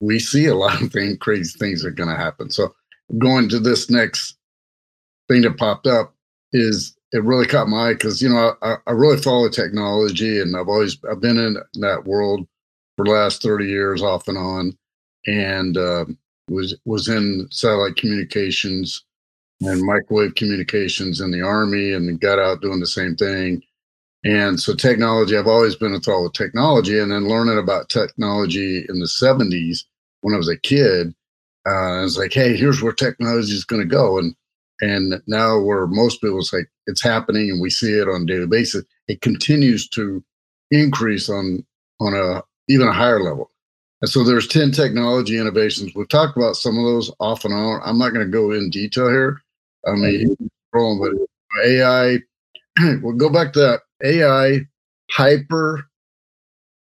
we see a lot of things, crazy things are going to happen. So going to this next thing that popped up is it really caught my eye because you know I, I really follow technology and I've always I've been in that world for the last 30 years off and on and uh, was was in satellite communications and microwave communications in the army and got out doing the same thing. And so technology I've always been enthralled with technology and then learning about technology in the 70s when I was a kid uh, I was like hey here's where technology is going to go. And and now where most people say it's happening and we see it on a daily basis it continues to increase on on a even a higher level. And so there's 10 technology innovations. We've talked about some of those off and on. I'm not going to go in detail here i mean but ai we'll go back to that ai hyper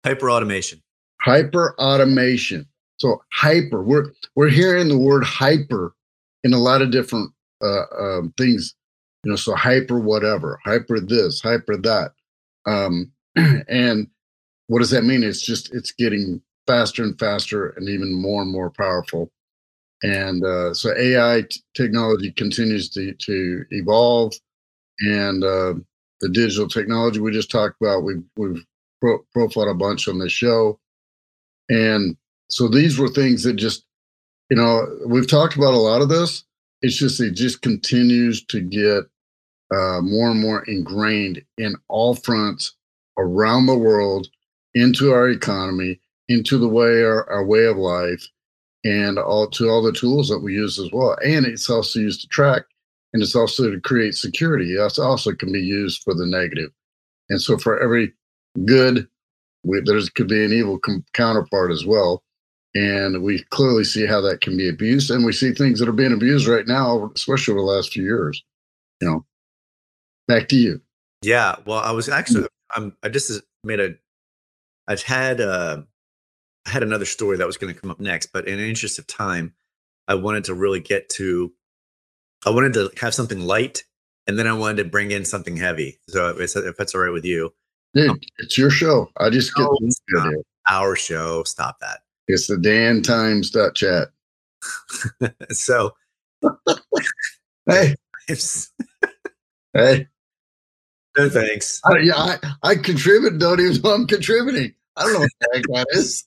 hyper automation
hyper automation so hyper we're we're hearing the word hyper in a lot of different uh, um, things, you know, so hyper whatever, hyper this, hyper that. Um, and what does that mean? It's just, it's getting faster and faster and even more and more powerful. And uh, so AI t- technology continues to, to evolve. And uh, the digital technology we just talked about, we've, we've pro- profiled a bunch on the show. And so these were things that just, you know, we've talked about a lot of this, it's just it just continues to get uh, more and more ingrained in all fronts around the world into our economy into the way our, our way of life and all to all the tools that we use as well and it's also used to track and it's also to create security it also can be used for the negative and so for every good we, there's could be an evil com- counterpart as well and we clearly see how that can be abused. And we see things that are being abused right now, especially over the last few years. You know, back to you.
Yeah. Well, I was actually, I'm, I just made a, I've had, uh, I had another story that was going to come up next, but in the interest of time, I wanted to really get to, I wanted to have something light and then I wanted to bring in something heavy. So if, if that's all right with you.
Dude, um, it's your show. I just no,
get our show. Stop that.
It's the Dan Times chat.
so,
hey, hey,
no thanks.
I, yeah, I, I contribute. Don't even know I'm contributing. I don't know what the heck that is.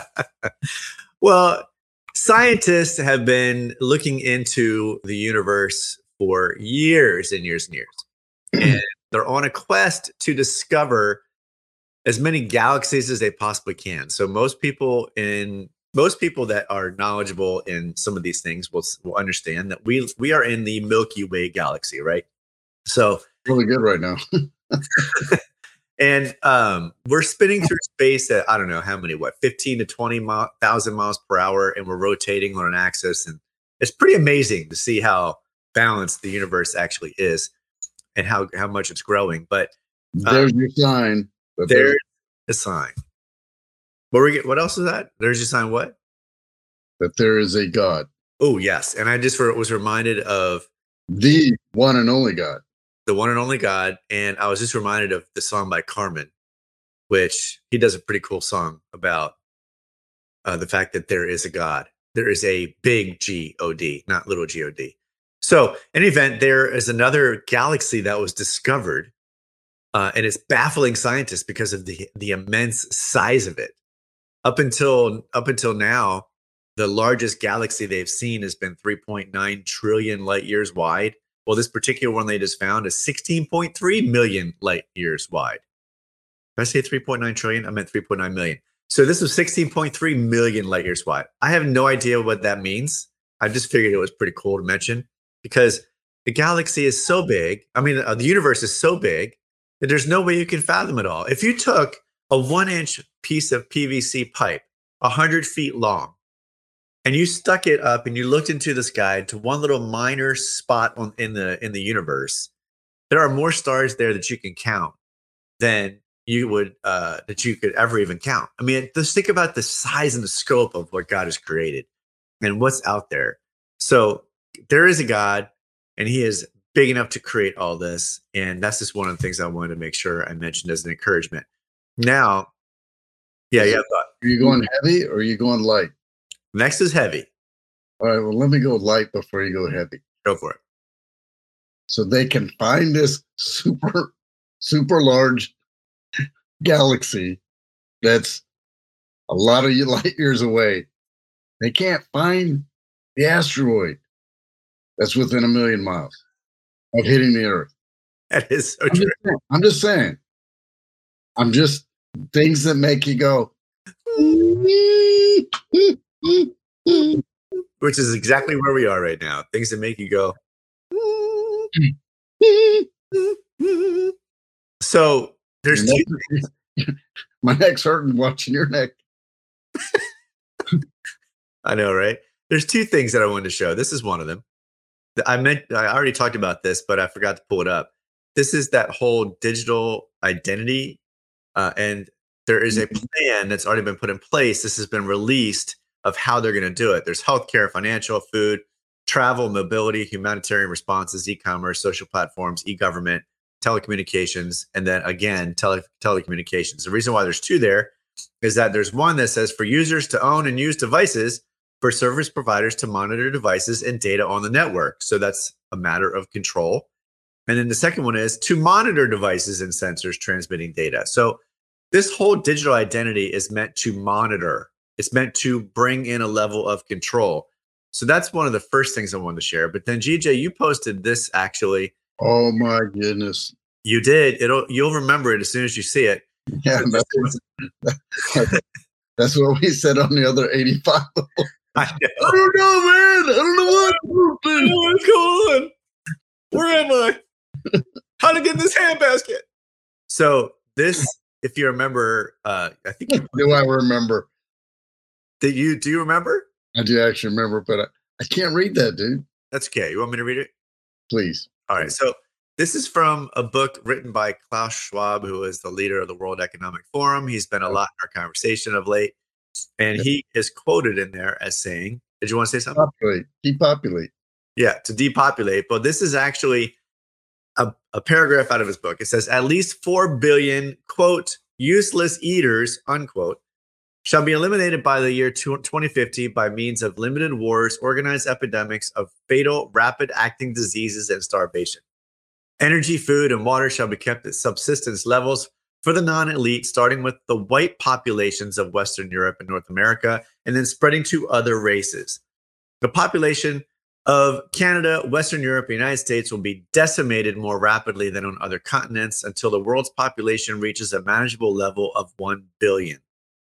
well, scientists have been looking into the universe for years and years and years, and they're on a quest to discover as many galaxies as they possibly can. So most people in most people that are knowledgeable in some of these things will will understand that we we are in the Milky Way galaxy, right? So
really good right now.
and um, we're spinning through space at I don't know how many, what, fifteen to twenty thousand miles per hour, and we're rotating on an axis, and it's pretty amazing to see how balanced the universe actually is, and how how much it's growing. But
um, there's your sign.
But there's a sign. What we get? What else is that? There's your sign. What?
That there is a God.
Oh yes, and I just was reminded of
the one and only God.
The one and only God, and I was just reminded of the song by Carmen, which he does a pretty cool song about uh, the fact that there is a God. There is a big G O D, not little G O D. So, in any event, there is another galaxy that was discovered uh, and it's baffling scientists because of the the immense size of it. Up until up until now, the largest galaxy they've seen has been 3.9 trillion light years wide. Well, this particular one they just found is 16.3 million light years wide. Did I say 3.9 trillion? I meant 3.9 million. So this was 16.3 million light years wide. I have no idea what that means. I just figured it was pretty cool to mention because the galaxy is so big. I mean, uh, the universe is so big that there's no way you can fathom it all. If you took a one inch piece of PVC pipe, 100 feet long, and you stuck it up and you looked into the sky to one little minor spot on, in the in the universe, there are more stars there that you can count than you would uh, that you could ever even count. I mean, just think about the size and the scope of what God has created and what's out there. So there is a God, and He is big enough to create all this. And that's just one of the things I wanted to make sure I mentioned as an encouragement. Now, yeah, yeah.
Are you going heavy or are you going light?
Next is heavy.
All right, well, let me go light before you go heavy.
Go for it.
So they can find this super, super large galaxy that's a lot of light years away. They can't find the asteroid that's within a million miles of hitting the Earth.
That is so
I'm
true.
just, saying, I'm just saying. I'm just things that make you go.
Which is exactly where we are right now. Things that make you go. So there's
Your
two,
neck- My neck's hurting watching your neck.
I know, right? There's two things that I wanted to show. This is one of them. The- I meant I already talked about this, but I forgot to pull it up. This is that whole digital identity, uh, and there is a plan that's already been put in place. This has been released of how they're going to do it. There's healthcare, financial, food, travel, mobility, humanitarian responses, e-commerce, social platforms, e-government, telecommunications, and then again tele- telecommunications. The reason why there's two there is that there's one that says for users to own and use devices for service providers to monitor devices and data on the network. So that's a matter of control. And then the second one is to monitor devices and sensors transmitting data. So this whole digital identity is meant to monitor, it's meant to bring in a level of control. So that's one of the first things I wanted to share. But then GJ, you posted this actually.
Oh my goodness.
You did. It'll you'll remember it as soon as you see it.
Yeah, that's, that's what we said on the other 85.
I.
I don't know, man. I don't know what.
What's going on? Where am I? How to get in this handbasket? So this, if you remember, uh, I think you,
Do I remember?
Did you do you remember?
I do actually remember, but I, I can't read that, dude.
That's okay. You want me to read it?
Please.
All right. So this is from a book written by Klaus Schwab, who is the leader of the World Economic Forum. He's been a lot in our conversation of late, and he is quoted in there as saying, "Did you want to say something?"
Populate. Depopulate.
Yeah, to depopulate. But this is actually a, a paragraph out of his book. It says at least 4 billion, quote, useless eaters, unquote, shall be eliminated by the year 2050 by means of limited wars, organized epidemics of fatal, rapid acting diseases, and starvation. Energy, food, and water shall be kept at subsistence levels for the non elite, starting with the white populations of Western Europe and North America, and then spreading to other races. The population of Canada, Western Europe, and United States will be decimated more rapidly than on other continents until the world's population reaches a manageable level of 1 billion,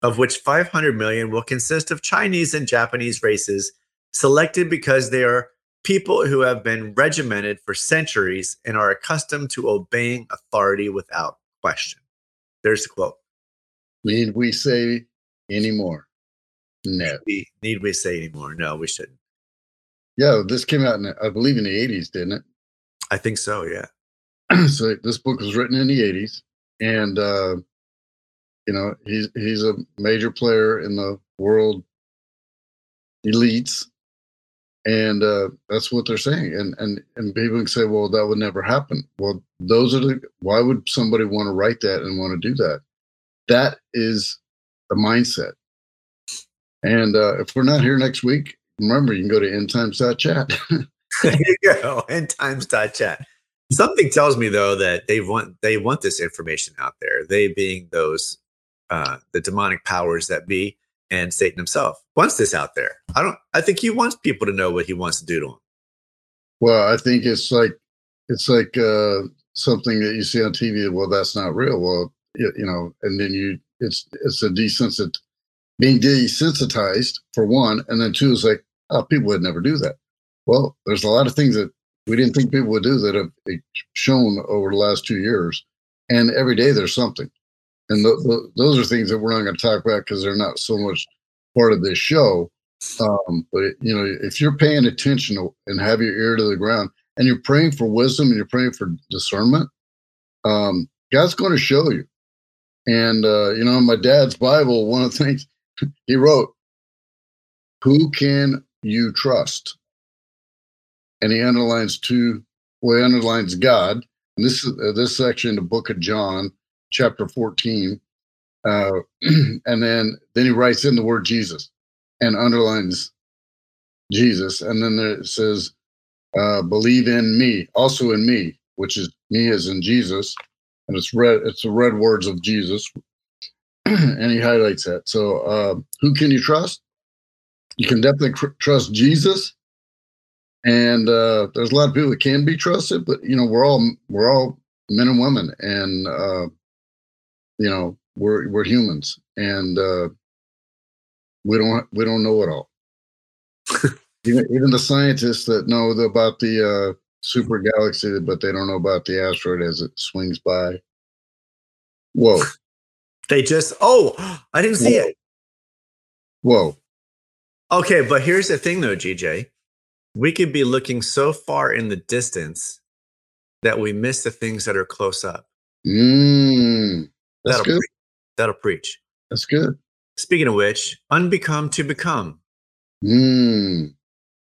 of which 500 million will consist of Chinese and Japanese races selected because they are people who have been regimented for centuries and are accustomed to obeying authority without question. There's the quote.
Need we say anymore? No.
We- Need we say anymore? No, we shouldn't.
Yeah, this came out in, I believe, in the 80s, didn't it?
I think so, yeah.
so this book was written in the 80s, and uh, you know he's he's a major player in the world elites, and uh, that's what they're saying. And and and people can say, well, that would never happen. Well, those are the. Why would somebody want to write that and want to do that? That is the mindset. And uh, if we're not here next week, remember you can go to endtimes.chat.
there you go. End times chat. Something tells me though that they want they want this information out there. They being those uh the demonic powers that be and Satan himself wants this out there. I don't I think he wants people to know what he wants to do to them.
Well, I think it's like it's like uh, something that you see on TV. Well, that's not real. Well, you, you know, and then you it's it's a desensit being desensitized for one, and then two is like oh, people would never do that. Well, there's a lot of things that we didn't think people would do that have eh, shown over the last two years, and every day there's something, and th- th- those are things that we're not going to talk about because they're not so much part of this show. Um, but you know, if you're paying attention to- and have your ear to the ground, and you're praying for wisdom and you're praying for discernment, um, God's going to show you. And uh, you know, in my dad's Bible, one of the things he wrote, "Who can you trust?" And he underlines two. Well, he underlines God. And this is uh, this section, in the Book of John, chapter 14, uh, and then then he writes in the word Jesus and underlines Jesus, and then there it says, uh, "Believe in me, also in me," which is me as in Jesus, and it's red. It's the red words of Jesus, and he highlights that. So, uh, who can you trust? You can definitely cr- trust Jesus, and uh, there's a lot of people that can be trusted, but you know we're all we're all men and women, and uh, you know we're we're humans, and uh, we don't we don't know it all. even, even the scientists that know about the uh, super galaxy, but they don't know about the asteroid as it swings by. Whoa!
They just oh, I didn't see
Whoa.
it.
Whoa!
Okay, but here's the thing though, GJ. We could be looking so far in the distance that we miss the things that are close up.
Mm, that's
that'll
good.
Pre- that'll preach.
That's good.
Speaking of which, unbecome to become.
Mm,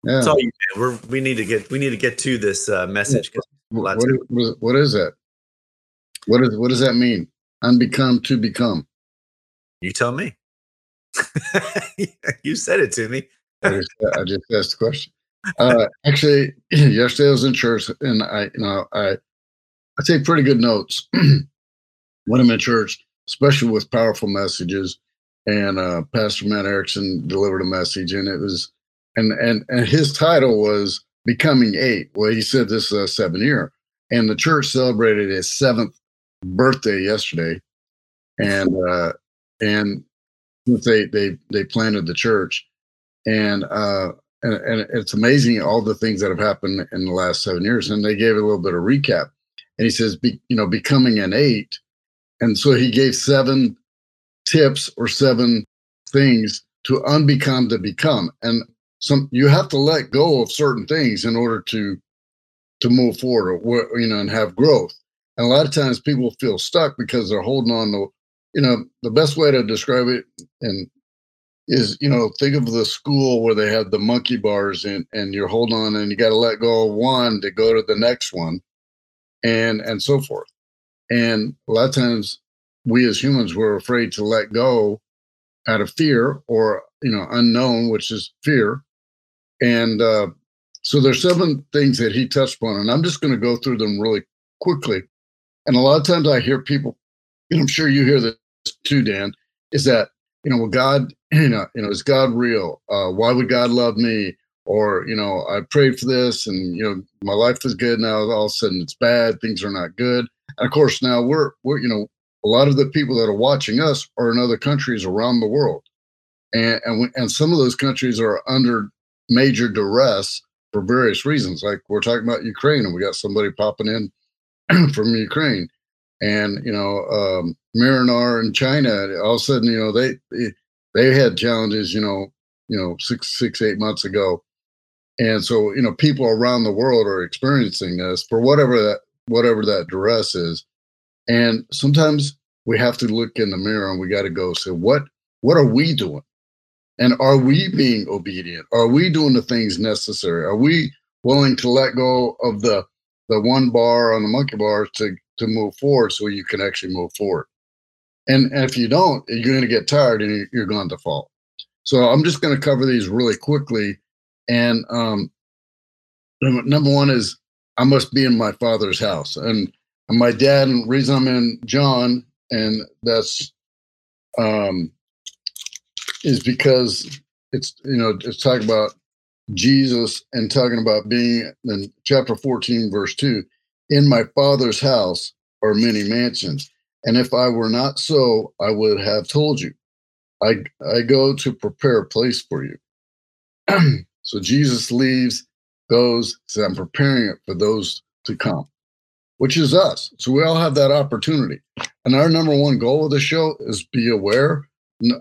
yeah.
That's all you. We're we need to get we need to get to this uh, message.
What, what, what is that? What is what does that mean? Unbecome to become.
You tell me. you said it to me.
I just, I just asked the question. Uh, actually, yesterday I was in church and I, you know, I, I take pretty good notes in church, especially with powerful messages. And uh, Pastor Matt Erickson delivered a message, and it was, and and and his title was "Becoming Eight. Well, he said this is a seven year, and the church celebrated its seventh birthday yesterday, and uh, and they they they planted the church, and uh, and, and it's amazing all the things that have happened in the last seven years. And they gave a little bit of recap, and he says, be, you know, becoming an eight, and so he gave seven tips or seven things to unbecome to become, and some you have to let go of certain things in order to to move forward, or you know, and have growth. And a lot of times people feel stuck because they're holding on to, you know, the best way to describe it and is you know think of the school where they have the monkey bars and and you're holding on and you got to let go of one to go to the next one and and so forth and a lot of times we as humans we're afraid to let go out of fear or you know unknown which is fear. And uh so there's seven things that he touched upon and i'm just going to go through them really quickly. And a lot of times i hear people and i'm sure you hear this too dan is that you know well god you know you know is god real? Uh why would god love me? Or you know i prayed for this and you know my life is good now all of a sudden it's bad things are not good and of course now we're we're you know a lot of the people that are watching us are in other countries around the world. And and, we, and some of those countries are under major duress for various reasons. Like we're talking about ukraine and we got somebody popping in from ukraine. And you know um Myanmar and China, all of a sudden, you know, they they had challenges, you know, you know, six six eight months ago, and so you know, people around the world are experiencing this for whatever that whatever that duress is, and sometimes we have to look in the mirror and we got to go say, what what are we doing, and are we being obedient? Are we doing the things necessary? Are we willing to let go of the the one bar on the monkey bar to to move forward so you can actually move forward? And, if you don't, you're going to get tired and you're going to fall. So I'm just going to cover these really quickly. And um, number one is I must be in my father's house. And, my dad, and reason I'm in John, and that's um, is because it's, you know, it's talking about Jesus and talking about being in chapter 14, verse 2 in my father's house are many mansions. And if I were not so, I would have told you. I I go to prepare a place for you. so Jesus leaves, goes, says, I'm preparing it for those to come, which is us. So we all have that opportunity. And our number one goal of the show is be aware,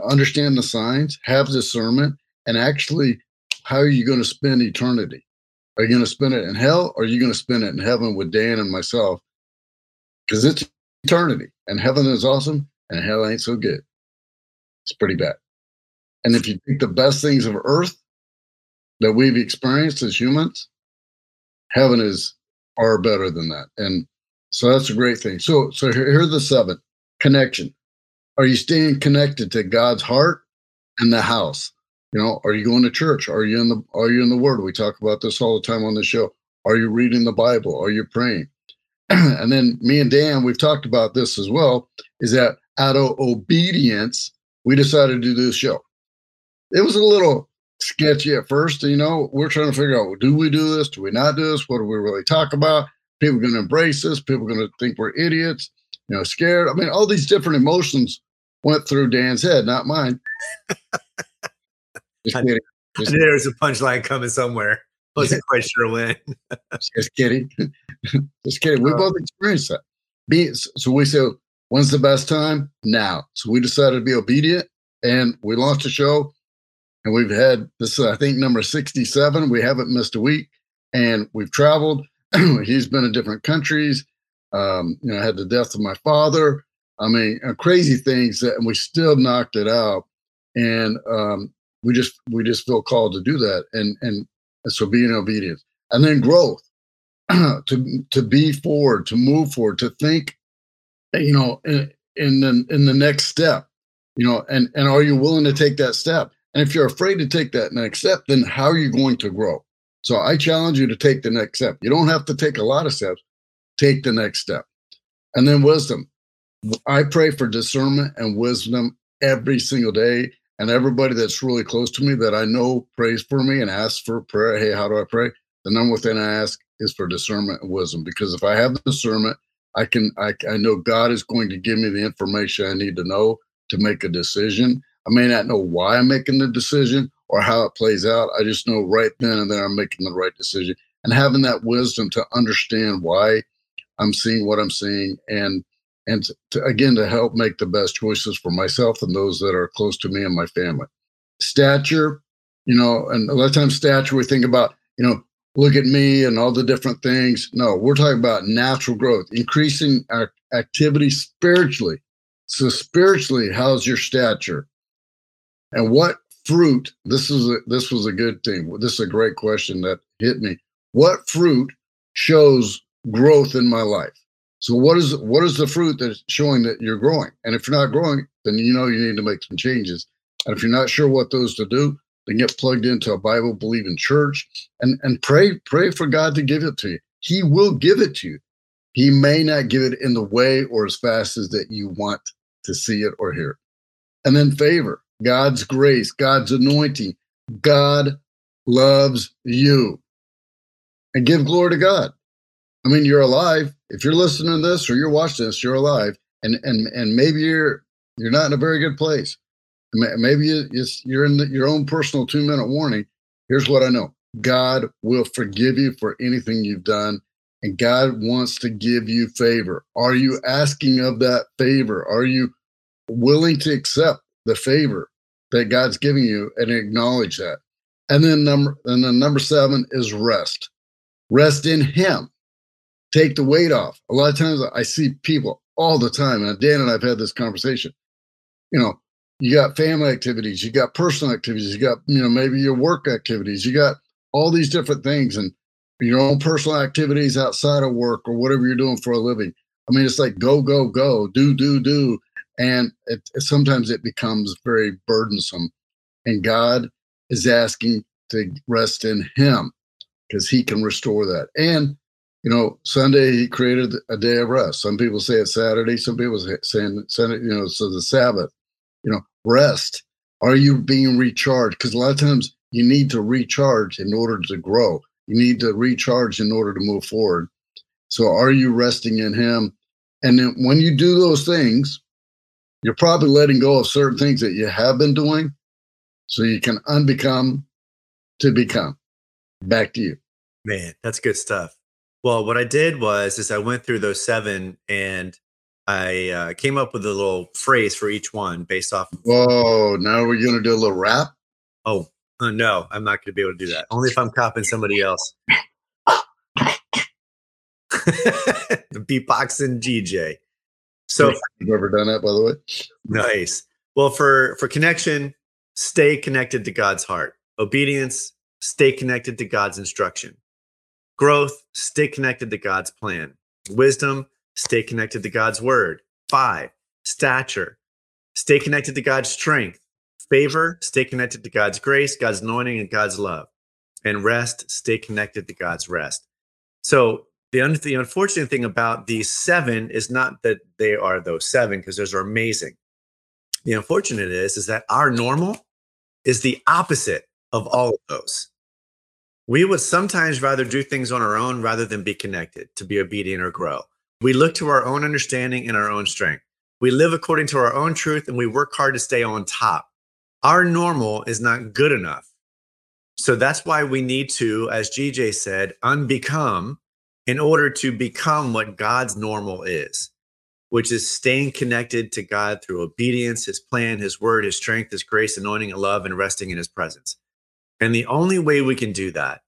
understand the signs, have discernment, and actually, how are you going to spend eternity? Are you going to spend it in hell or are you going to spend it in heaven with Dan and myself? Because it's eternity and heaven is awesome and hell ain't so good. It's pretty bad. And if you think the best things of earth that we've experienced as humans, heaven is far better than that. And so that's a great thing. So so here, here are the seven connection. are you staying connected to God's heart and the house? You know, are you going to church? Are you in the are you in the word? We talk about this all the time on the show. Are you reading the Bible? Are you praying? and then me and Dan, we've talked about this as well, is that out of obedience, we decided to do this show. It was a little sketchy at first, you know. We're trying to figure out do we do this? Do we not do this? What do we really talk about? People going to embrace this. People going to think we're idiots, you know, scared. I mean, all these different emotions went through Dan's head, not mine.
Just kidding. Just, there was a punchline coming somewhere. Wasn't quite sure when.
just kidding. just kidding. We uh, both experienced that. Be, so we said, when's the best time? Now. So we decided to be obedient and we launched a show. And we've had this, I think, number 67. We haven't missed a week. And we've traveled. He's been in different countries. Um, you know, I had the death of my father. I mean, uh, crazy things that, and we still knocked it out. And um, we just we just feel called to do that and and, and so being obedient and then growth to to be forward to move forward to think you know in, in the in the next step you know and and are you willing to take that step and if you're afraid to take that next step then how are you going to grow so i challenge you to take the next step you don't have to take a lot of steps take the next step and then wisdom i pray for discernment and wisdom every single day and everybody that's really close to me that I know prays for me and asks for prayer. Hey, how do I pray? The number thing I ask is for discernment and wisdom because if I have discernment, I can I, I know God is going to give me the information I need to know to make a decision. I may not know why I'm making the decision or how it plays out. I just know right then and there I'm making the right decision. And having that wisdom to understand why I'm seeing what I'm seeing and and to, again to help make the best choices for myself and those that are close to me and my family. Stature, you know, and a lot of times stature we think about, you know, look at me and all the different things. No, we're talking about natural growth, increasing our activity spiritually. So spiritually, how's your stature? And what fruit? This is a, this was a good thing. This is a great question that hit me. What fruit shows growth in my life? So what is what is the fruit that's showing that you're growing? And if you're not growing, then you know you need to make some changes. And if you're not sure what those to do, then get plugged into a Bible believing church and and pray pray for God to give it to you. He will give it to you. He may not give it in the way or as fast as that you want to see it or hear it. And then favor, God's grace, God's anointing. God loves you. And give glory to God. I mean, you're alive. If you're listening to this or you're watching this, you're alive, and and and maybe you're you're not in a very good place. Maybe you're in your own personal two minute warning. Here's what I know: God will forgive you for anything you've done, and God wants to give you favor. Are you asking of that favor? Are you willing to accept the favor that God's giving you and acknowledge that? And then number and then number seven is rest. Rest in Him take the weight off. A lot of times I see people all the time, and Dan and I've had this conversation. You know, you got family activities, you got personal activities, you got, you know, maybe your work activities, you got all these different things and your own personal activities outside of work or whatever you're doing for a living. I mean, it's like go, go, go, do, do, do. And it, sometimes it becomes very burdensome. And God is asking to rest in Him because He can restore that. And you know, Sunday he created a day of rest. Some people say it's Saturday. Some people say Sunday, you know, so the Sabbath. You know, rest. Are you being recharged? Because a lot of times you need to recharge in order to grow. You need to recharge in order to move forward. So are you resting in him? And then when you do those things, you're probably letting go of certain things that you have been doing so you can unbecome to become. Back to you.
Man, that's good stuff. Well, what I did was is I went through those seven and I uh, came up with a little phrase for each one based off.
Of- Whoa! Now we're gonna do a little rap.
Oh uh, no, I'm not gonna be able to do that. Only if I'm copying somebody else. The beatboxing GJ. So
you've ever done that, by the way?
Nice. Well, for for connection, stay connected to God's heart. Obedience, stay connected to God's instruction. Growth, stay connected to God's plan. Wisdom, stay connected to God's word. Five, stature, stay connected to God's strength. Favor, stay connected to God's grace, God's anointing, and God's love. And rest, stay connected to God's rest. So the, un- the unfortunate thing about these seven is not that they are those seven, because those are amazing. The unfortunate is, is that our normal is the opposite of all of those. We would sometimes rather do things on our own rather than be connected to be obedient or grow. We look to our own understanding and our own strength. We live according to our own truth and we work hard to stay on top. Our normal is not good enough. So that's why we need to, as GJ said, unbecome in order to become what God's normal is, which is staying connected to God through obedience, his plan, his word, his strength, his grace, anointing, and love, and resting in his presence. And the only way we can do that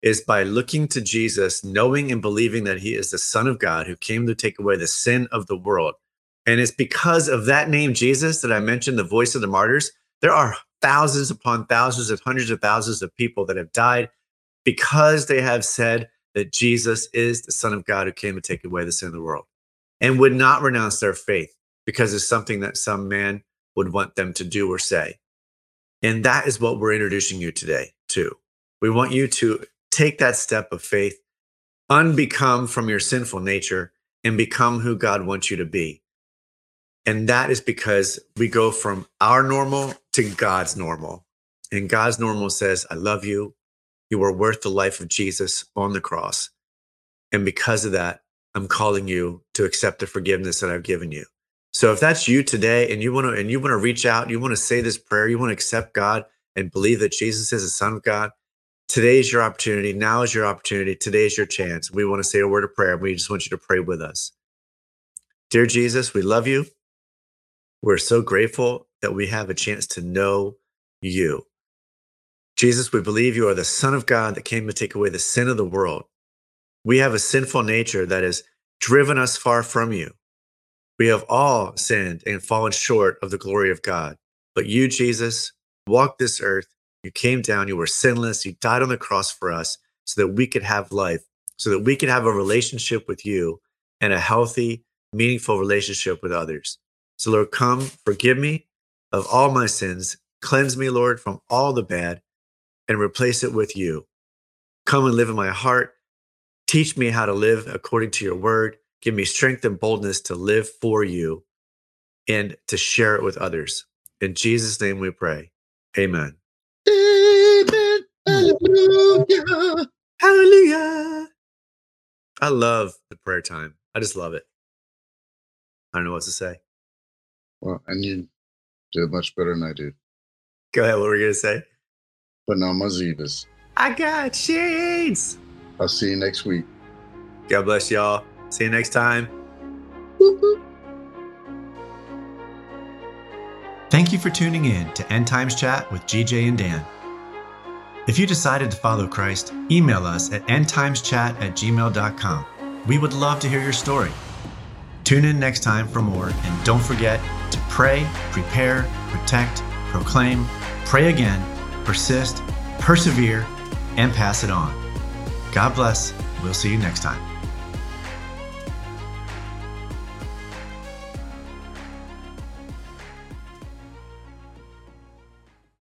is by looking to Jesus, knowing and believing that he is the Son of God who came to take away the sin of the world. And it's because of that name, Jesus, that I mentioned the voice of the martyrs. There are thousands upon thousands of hundreds of thousands of people that have died because they have said that Jesus is the Son of God who came to take away the sin of the world and would not renounce their faith because it's something that some man would want them to do or say. And that is what we're introducing you today to. We want you to take that step of faith, unbecome from your sinful nature, and become who God wants you to be. And that is because we go from our normal to God's normal. And God's normal says, I love you. You are worth the life of Jesus on the cross. And because of that, I'm calling you to accept the forgiveness that I've given you. So if that's you today and you want to and you want to reach out, you want to say this prayer, you want to accept God and believe that Jesus is the Son of God, today is your opportunity. Now is your opportunity. Today is your chance. We want to say a word of prayer. And we just want you to pray with us. Dear Jesus, we love you. We're so grateful that we have a chance to know you. Jesus, we believe you are the Son of God that came to take away the sin of the world. We have a sinful nature that has driven us far from you. We have all sinned and fallen short of the glory of God. But you, Jesus, walked this earth. You came down. You were sinless. You died on the cross for us so that we could have life, so that we could have a relationship with you and a healthy, meaningful relationship with others. So, Lord, come, forgive me of all my sins. Cleanse me, Lord, from all the bad and replace it with you. Come and live in my heart. Teach me how to live according to your word Give me strength and boldness to live for you and to share it with others. In Jesus' name we pray. Amen.
Amen. Hallelujah.
Hallelujah. I love the prayer time. I just love it. I don't know what to say.
Well, and you did much better than I did.
Go ahead. What were you going to say?
But now my Zivas.
I got shades.
I'll see you next week.
God bless y'all. See you next time. Thank you for tuning in to End Times Chat with GJ and Dan. If you decided to follow Christ, email us at endtimeschat at gmail.com. We would love to hear your story. Tune in next time for more, and don't forget to pray, prepare, protect, proclaim, pray again, persist, persevere, and pass it on. God bless. We'll see you next time.